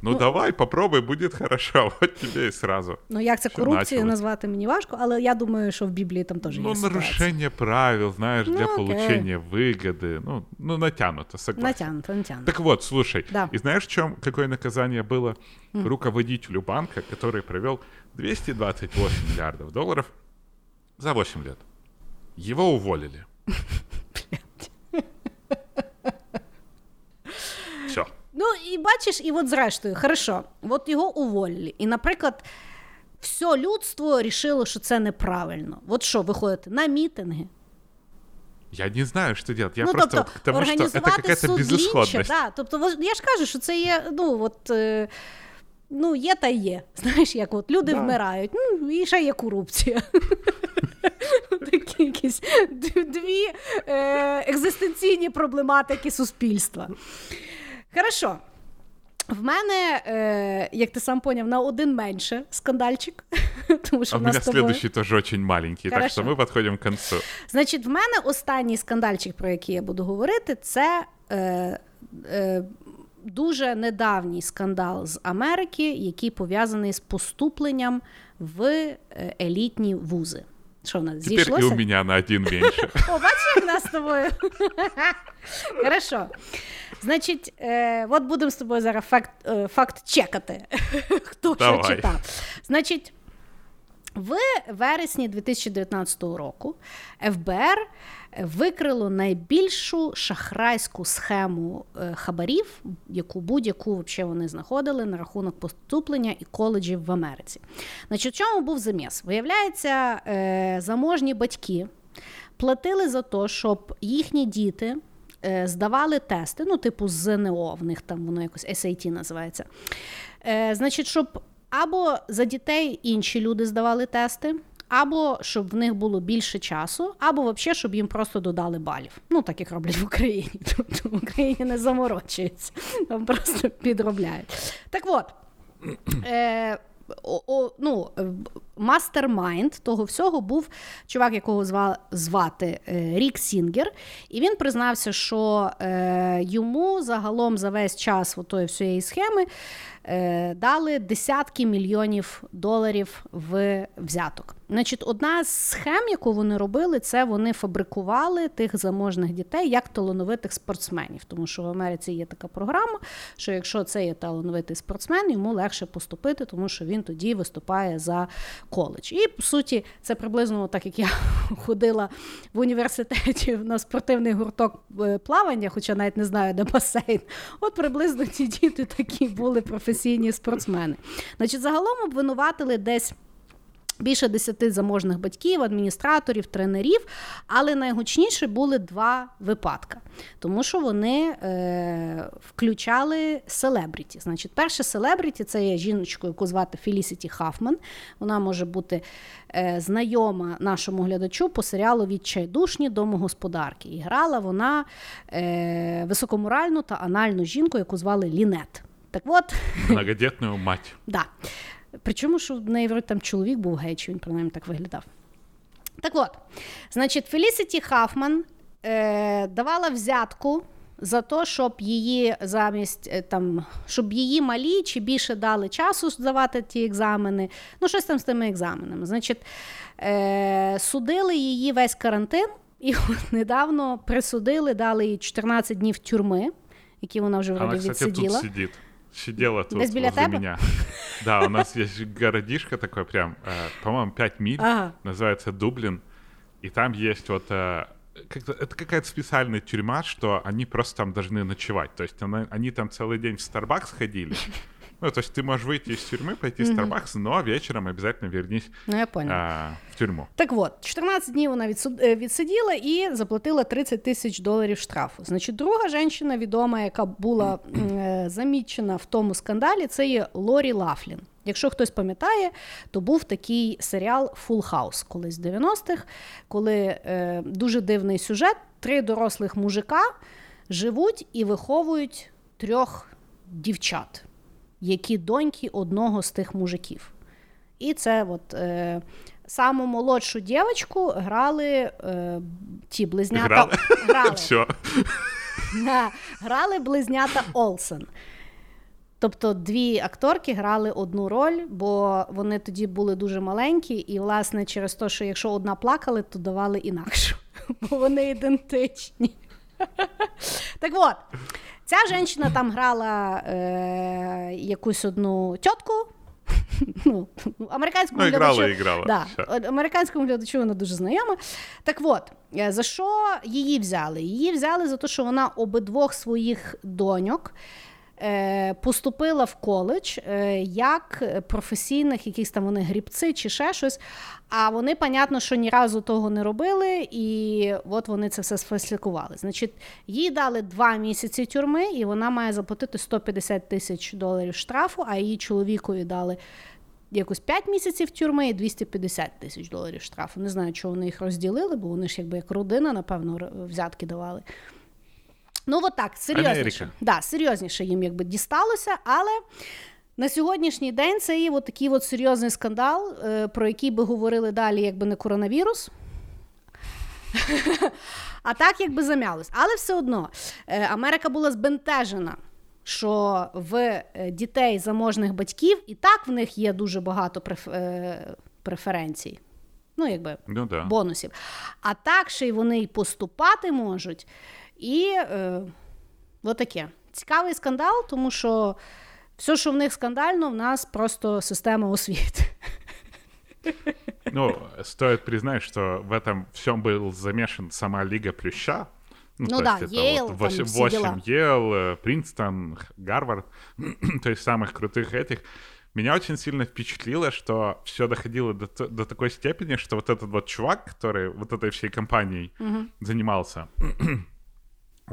Speaker 3: Ну, ну давай, попробуй, буде хорошо. От тебе і сразу.
Speaker 2: Ну як це корупцією назвати мені важко, але я думаю, що в Біблії там теж
Speaker 3: ну,
Speaker 2: є.
Speaker 3: Ну, нарушення правил, знаєш, ну, для окей. получения выгоды. Ну, ну, натянуто, согласен.
Speaker 2: Натянуто, натянуто.
Speaker 3: Так вот, слушай,
Speaker 2: да.
Speaker 3: и знаешь, в чем какое наказание было mm. руководителю банка, который провел 228 миллиардов долларов за 8 лет? Его уволили.
Speaker 2: Ну, і бачиш, і от зрештою, хорошо, от його уволили. І, наприклад, все людство рішило, що це неправильно. От що, виходите на мітинги?
Speaker 3: Я не знаю, що делать. Я ну, просто тобто, тому,
Speaker 2: організувати
Speaker 3: що це суд безысходність.
Speaker 2: Да, тобто, я ж кажу, що це є, ну, от, е, ну, є та є. Знаєш, як от люди да. вмирають, ну, і ще є корупція. Такі якісь дві е, екзистенційні проблематики суспільства. Хорошо. В мене, е, як ти сам поняв, на один менше скандальчик.
Speaker 3: Тому що а в мене следующий теж дуже маленький, Хорошо. так що ми підходимо к концу.
Speaker 2: Значить, в мене останній скандальчик, про який я буду говорити, це е, е, дуже недавній скандал з Америки, який пов'язаний з поступленням в е, елітні вузи. Що в нас зійшлося?
Speaker 3: Тепер і у мене на один менше.
Speaker 2: О, бачиш, як нас з тобою? Хорошо. Значить, е, от будемо з тобою зараз факт е, факт чекати, хто Давай. що читав. Значить, в вересні 2019 року ФБР викрило найбільшу шахрайську схему е, хабарів, яку будь-яку взагалі вони знаходили на рахунок поступлення і коледжів в Америці. Значить, в чому був заміс? Виявляється, е, заможні батьки платили за те, щоб їхні діти. Е, здавали тести, ну, типу, ЗНО, в них там воно якось SAT називається. Е, Значить, щоб або за дітей інші люди здавали тести, або щоб в них було більше часу, або взагалі, щоб їм просто додали балів. Ну, так як роблять в Україні. Тобто в Україні не заморочуються, там просто підробляють. Так от. Е, о, о, ну, mastermind того всього був чувак, якого зва, звати е, Рік Сінгер, і він признався, що е, йому загалом за весь час отої всієї схеми е, дали десятки мільйонів доларів в взяток. Значить, одна з схем, яку вони робили, це вони фабрикували тих заможних дітей як талановитих спортсменів. Тому що в Америці є така програма, що якщо це є талановитий спортсмен, йому легше поступити, тому що він тоді виступає за коледж. І по суті, це приблизно так, як я ходила в університеті на спортивний гурток е, плавання, хоча навіть не знаю, де басейн. От приблизно ці діти такі були професійні спортсмени. Значить, загалом обвинуватили десь. Більше десяти заможних батьків, адміністраторів, тренерів, але найгучніше були два випадки, тому що вони е, включали селебріті. Значить, перше селебріті це є жіночкою, яку звати Фелісіті Хафман. Вона може бути е, знайома нашому глядачу по серіалу Відчайдушні домогосподарки. І грала вона е, високоморальну та анальну жінку, яку звали Лінет. Так от
Speaker 3: многодітну мать.
Speaker 2: Да. Причому, що в неї там чоловік був гей, чи він принаймні так виглядав. Так от, значить, Фелісіті Хафман е, давала взятку за те, щоб її замість е, там, щоб її малі чи більше дали часу здавати ті екзамени. Ну, щось там з тими екзаменами. Значить, е, судили її весь карантин, і от недавно присудили, дали їй 14 днів тюрми, які вона вже вроді відсиділа.
Speaker 3: тут сидит Сидела тут
Speaker 2: Без
Speaker 3: возле
Speaker 2: билета?
Speaker 3: меня. Да, у нас есть городишко такой прям, э, по-моему, 5 миль,
Speaker 2: Ага.
Speaker 3: называется Дублин. И там есть вот... э, как-то- это какая-то специальная тюрьма, что они просто там должны ночевать. То есть она- они там целый день в Starbucks ходили. Ну, то есть ты можешь выйти из тюрьмы, пойти в Starbucks, но вечером обязательно вернись
Speaker 2: Ну, я поняла.
Speaker 3: а, в тюрьму.
Speaker 2: Так от, 14 днів вона відсуд- е, відсиділа і заплатила 30 тисяч доларів штрафу. Значить, друга жінка відома, яка була м, е, замічена в тому скандалі, це є Лорі Лафлін. Якщо хтось пам'ятає, то був такий серіал Full House колись в 90-х, коли е, дуже дивний сюжет: три дорослих мужика живуть і виховують трьох дівчат, які доньки одного з тих мужиків. І це от е, саму молодшу дівчинку грали е, ті близнята.
Speaker 3: Грали?
Speaker 2: Грали,
Speaker 3: Все.
Speaker 2: Да, грали близнята Олсен. Тобто дві акторки грали одну роль, бо вони тоді були дуже маленькі, і, власне, через те, що якщо одна плакала, то давали інакшу, бо вони ідентичні. Так от, ця жінка там грала е, якусь одну тітку. Ну, американському
Speaker 3: Ну, грала
Speaker 2: глядачу. Да, Американському глядачу вона дуже знайома. Так от, е, за що її взяли? Її взяли за те, що вона обидвох своїх доньок поступила в коледж е, як професійних, якісь там вони грібці чи ще щось. А вони, понятно, що ні разу того не робили, і от вони це все сфальсифікували. Значить, їй дали два місяці тюрми, і вона має заплатити 150 тисяч доларів штрафу, а її чоловікові дали якось 5 місяців тюрми і 250 тисяч доларів штрафу. Не знаю, чого вони їх розділили, бо вони ж якби як родина, напевно, взятки давали. Ну, от так, серйозніше.
Speaker 3: Америка.
Speaker 2: Да, серйозніше їм якби дісталося, але на сьогоднішній день це є от такий от серйозний скандал, е, про який би говорили далі, якби не коронавірус. А так якби зам'ялось. Але все одно е, Америка була збентежена, що в е, дітей заможних батьків і так в них є дуже багато преференцій. Ну, якби
Speaker 3: Ну да.
Speaker 2: бонусів. А так ще й вони й поступати можуть. І е, отаке. Цікавий скандал, тому що все, що в них скандально, в нас просто система освіти.
Speaker 3: Ну, стоит признать, что в этом всем был замешан сама Лига Плюща.
Speaker 2: Ну
Speaker 3: то
Speaker 2: да,
Speaker 3: есть это
Speaker 2: Йейл,
Speaker 3: вот
Speaker 2: там
Speaker 3: 8,
Speaker 2: все дела.
Speaker 3: Йейл, э, Принстон, Х- Гарвард, то есть самых крутых этих. Меня очень сильно впечатлило, что все доходило до, т- до такой степени, что вот этот вот чувак, который вот этой всей компанией занимался,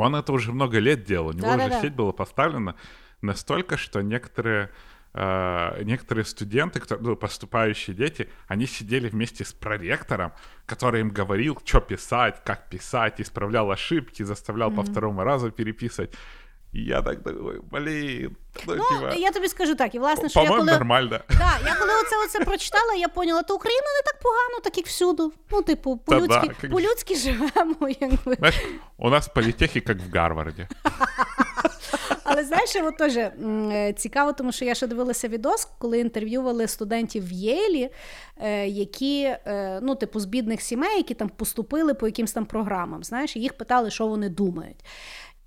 Speaker 3: он это уже много лет делал, у него уже
Speaker 2: Да-да-да.
Speaker 3: сеть была поставлена настолько, что некоторые э, некоторые студенты, кто, ну, поступающие дети, они сидели вместе с проректором, который им говорил, что писать, как писать, исправлял ошибки, заставлял по второму разу переписывать. І я так думаю, блін.
Speaker 2: Ну, ну я тобі скажу так, і власне, що
Speaker 3: я
Speaker 2: коли...
Speaker 3: нормально.
Speaker 2: Да, я коли оце оце прочитала, я поняла, то Україна не так погано, так як всюду. Ну, типу, по-людськи, да, по-людськи живемо. якби.
Speaker 3: Знаєш, у нас політехи, як в Гарварді.
Speaker 2: Але знаєш, от теж цікаво, тому що я ще дивилася відос, коли інтерв'ювали студентів в Єлі, е, які, е, ну, типу, з бідних сімей, які там поступили по якимсь там програмам. Знаєш, і їх питали, що вони думають.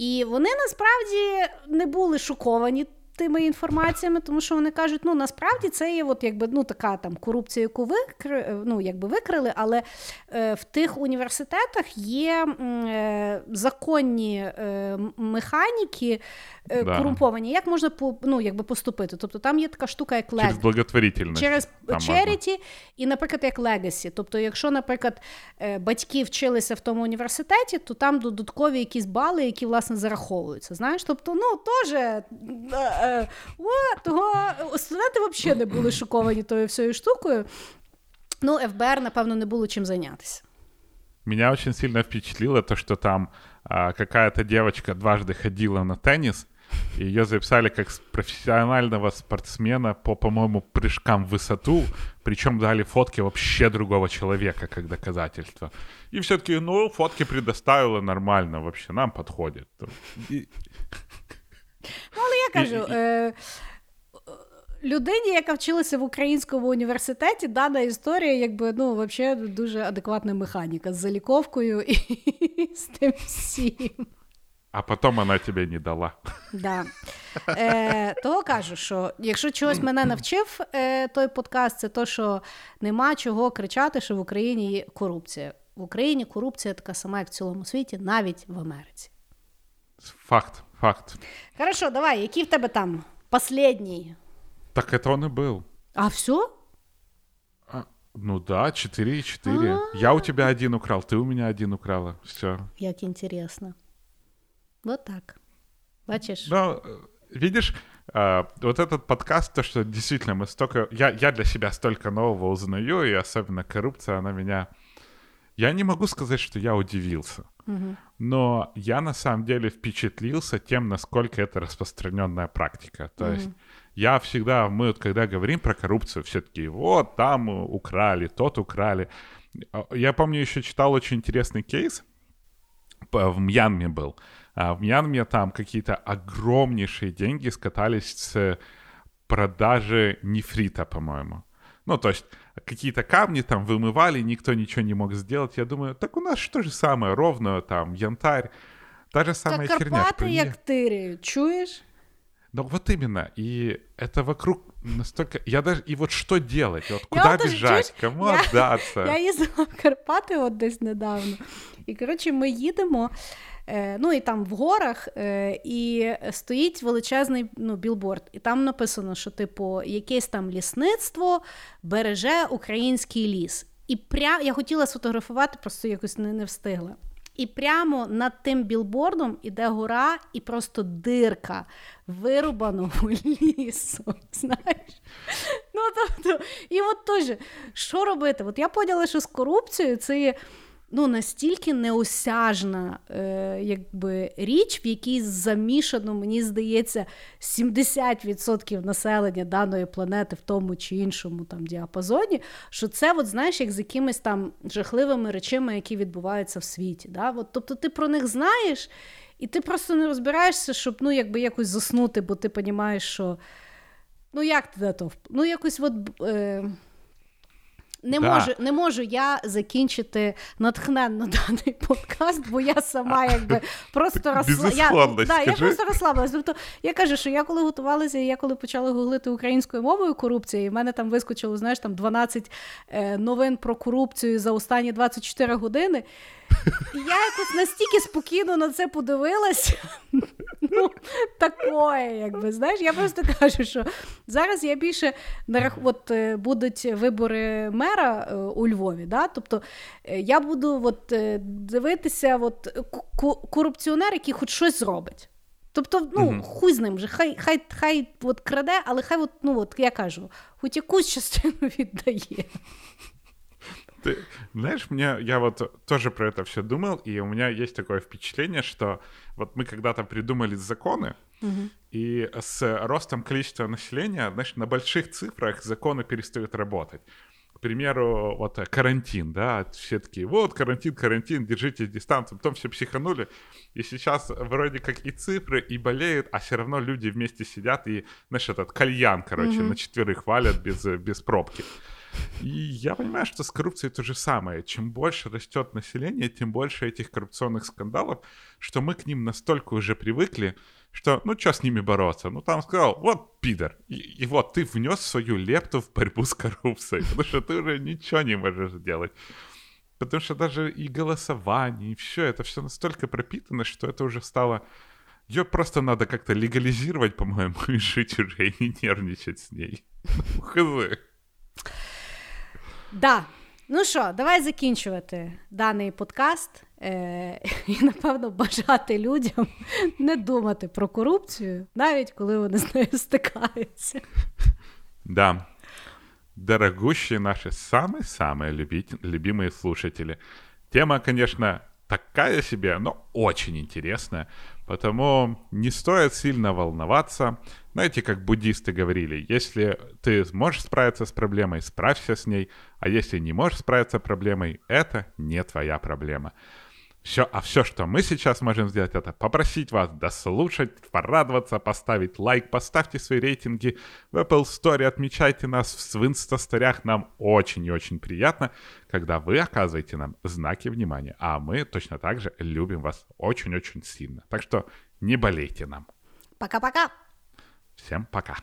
Speaker 2: І вони насправді не були шоковані тими інформаціями, тому що вони кажуть, ну насправді це є от якби ну така там корупція, яку викри, ну, якби викрили, але е, в тих університетах є е, законні е, механіки е, да. корумповані. Як можна по, ну, якби поступити? Тобто там є така штука, як
Speaker 3: leg... через благотворительність.
Speaker 2: через charity і, наприклад, як legacy. Тобто, якщо, наприклад, е, батьки вчилися в тому університеті, то там додаткові якісь бали, які власне зараховуються. Знаєш, тобто, ну теж. Е, Е, о, того студенти взагалі не були шоковані тою всією штукою. Ну, ФБР, напевно, не було чим зайнятися.
Speaker 3: Меня очень сильно впечатлило то, что там а, какая-то девочка дважды ходила на теннис, и ее записали как профессионального спортсмена по, по-моему, прыжкам в высоту, причем дали фотки вообще другого человека как доказательство. И все-таки, ну, фотки предоставила нормально, вообще нам подходит. И...
Speaker 2: Ну, але я кажу. Е, Людині, яка вчилася в українському університеті, дана історія, якби ну, взагалі дуже адекватна механіка з заліковкою і з тим всім.
Speaker 3: А потім вона тебе не дала.
Speaker 2: Да. Е, Того кажу, що якщо чогось мене навчив е, той подкаст, це то, що нема чого кричати, що в Україні є корупція. В Україні корупція така сама, як в цілому світі, навіть в Америці.
Speaker 3: Факт. Факт.
Speaker 2: Хорошо, давай, який в тебе там последний?
Speaker 3: Так это он и был.
Speaker 2: А все?
Speaker 3: А, ну да, 4,4. А-а-а. Я у тебя один украл, ты у меня один украла. Все.
Speaker 2: Як интересно. Вот так. Бачишь?
Speaker 3: Ну, видишь, Uh, вот этот подкаст, то, что действительно мы столько... Я, я для себя столько нового узнаю, и особенно коррупция, она меня... Я не могу сказать, что я удивился. Но я на самом деле впечатлился тем, насколько это распространенная практика. То угу. есть я всегда, мы вот когда говорим про коррупцию, все-таки вот там украли, тот украли. А, я помню, еще читал очень интересный кейс, в Мьянме был. А, в Мьянме там какие-то огромнейшие деньги скатались с продажи нефрита, по-моему. Ну, то есть какие-то камни там вымывали, никто ничего не мог сделать. Я думаю, так у нас что же самое, ровно там янтарь, та же самая
Speaker 2: как
Speaker 3: херня.
Speaker 2: Карпаты як тыри, чуешь?
Speaker 3: Ну вот именно, и это вокруг настолько... Я даже... И вот что делать? Вот куда я бежать? Кому я, отдаться?
Speaker 2: Я їздила в Карпати от десь недавно. І, коротше, ми їдемо, Е, ну і там в горах, е, і стоїть величезний ну, білборд. І там написано, що, типу, якесь там лісництво береже український ліс. І пря... я хотіла сфотографувати, просто якось не, не встигла. І прямо над тим білбордом іде гора, і просто дирка вирубаного лісу. знаєш? Ну, тобто, І от теж, що робити? От я поняла, що з корупцією це ну, настільки неосяжна е, якби, річ, в якій замішано, мені здається, 70% населення даної планети в тому чи іншому там діапазоні, що це, от, знаєш, як з якимись там жахливими речами, які відбуваються в світі. Да? От, Тобто ти про них знаєш, і ти просто не розбираєшся, щоб ну, якби якось заснути, бо ти розумієш, що. Ну, як ти то? Ну, якось от. Е... Не да. можу не можу я закінчити натхненно даний подкаст, бо я сама якби просто розсла... я, да, я просто розслабилася. Тобто я кажу, що я коли готувалася, я коли почала гуглити українською мовою корупції, і в мене там вискочило знаєш, там 12 е, новин про корупцію за останні 24 години. І я якось настільки спокійно на це подивилася. Ну, такое, якби, знаєш, я просто кажу, що зараз я більше от е, будуть вибори мера е, у Львові. Да? Тобто е, я буду от, дивитися, от, корупціонер, який хоч щось зробить. Тобто, ну, uh хуй з ним вже, хай хай, хай от краде, але хай, от, ну, от, я кажу, хоч якусь частину віддає.
Speaker 3: Ты знаешь, мне я вот тоже про это все думал, и у меня есть такое впечатление, что вот мы когда-то придумали законы, угу. и с ростом количества населения, знаешь, на больших цифрах законы перестают работать. К примеру, вот карантин, да, все такие, вот карантин, карантин, держите дистанцию, потом все психанули, и сейчас вроде как и цифры, и болеют, а все равно люди вместе сидят и, знаешь, этот кальян, короче, угу. на четверых валят без, без пробки. И я понимаю, что с коррупцией то же самое. Чем больше растет население, тем больше этих коррупционных скандалов, что мы к ним настолько уже привыкли, что ну что с ними бороться? Ну там сказал, вот пидор. И, и вот ты внес свою лепту в борьбу с коррупцией, потому что ты уже ничего не можешь сделать. Потому что даже и голосование, и все, это все настолько пропитано, что это уже стало... Ее просто надо как-то легализировать, по-моему, и жить уже и не нервничать с ней. Ну, хз.
Speaker 2: Да. Ну що, давай закінчувати даний подкаст е- і, напевно, бажати людям не думати про корупцію, навіть коли вони з нею стикаються.
Speaker 3: Да. Дорогущие наши самые-самые любимые слушатели. Тема, конечно, такая себе, но очень интересная. Потому не стоит сильно волноваться. Знаете, как буддисты говорили, если ты можешь справиться с проблемой, справься с ней, а если не можешь справиться с проблемой, это не твоя проблема. Все, а все, что мы сейчас можем сделать, это попросить вас дослушать, порадоваться, поставить лайк, поставьте свои рейтинги в Apple Store, отмечайте нас в инстасторях. Нам очень и очень приятно, когда вы оказываете нам знаки внимания. А мы точно так же любим вас очень-очень сильно. Так что не болейте нам.
Speaker 2: Пока-пока.
Speaker 3: Всем пока.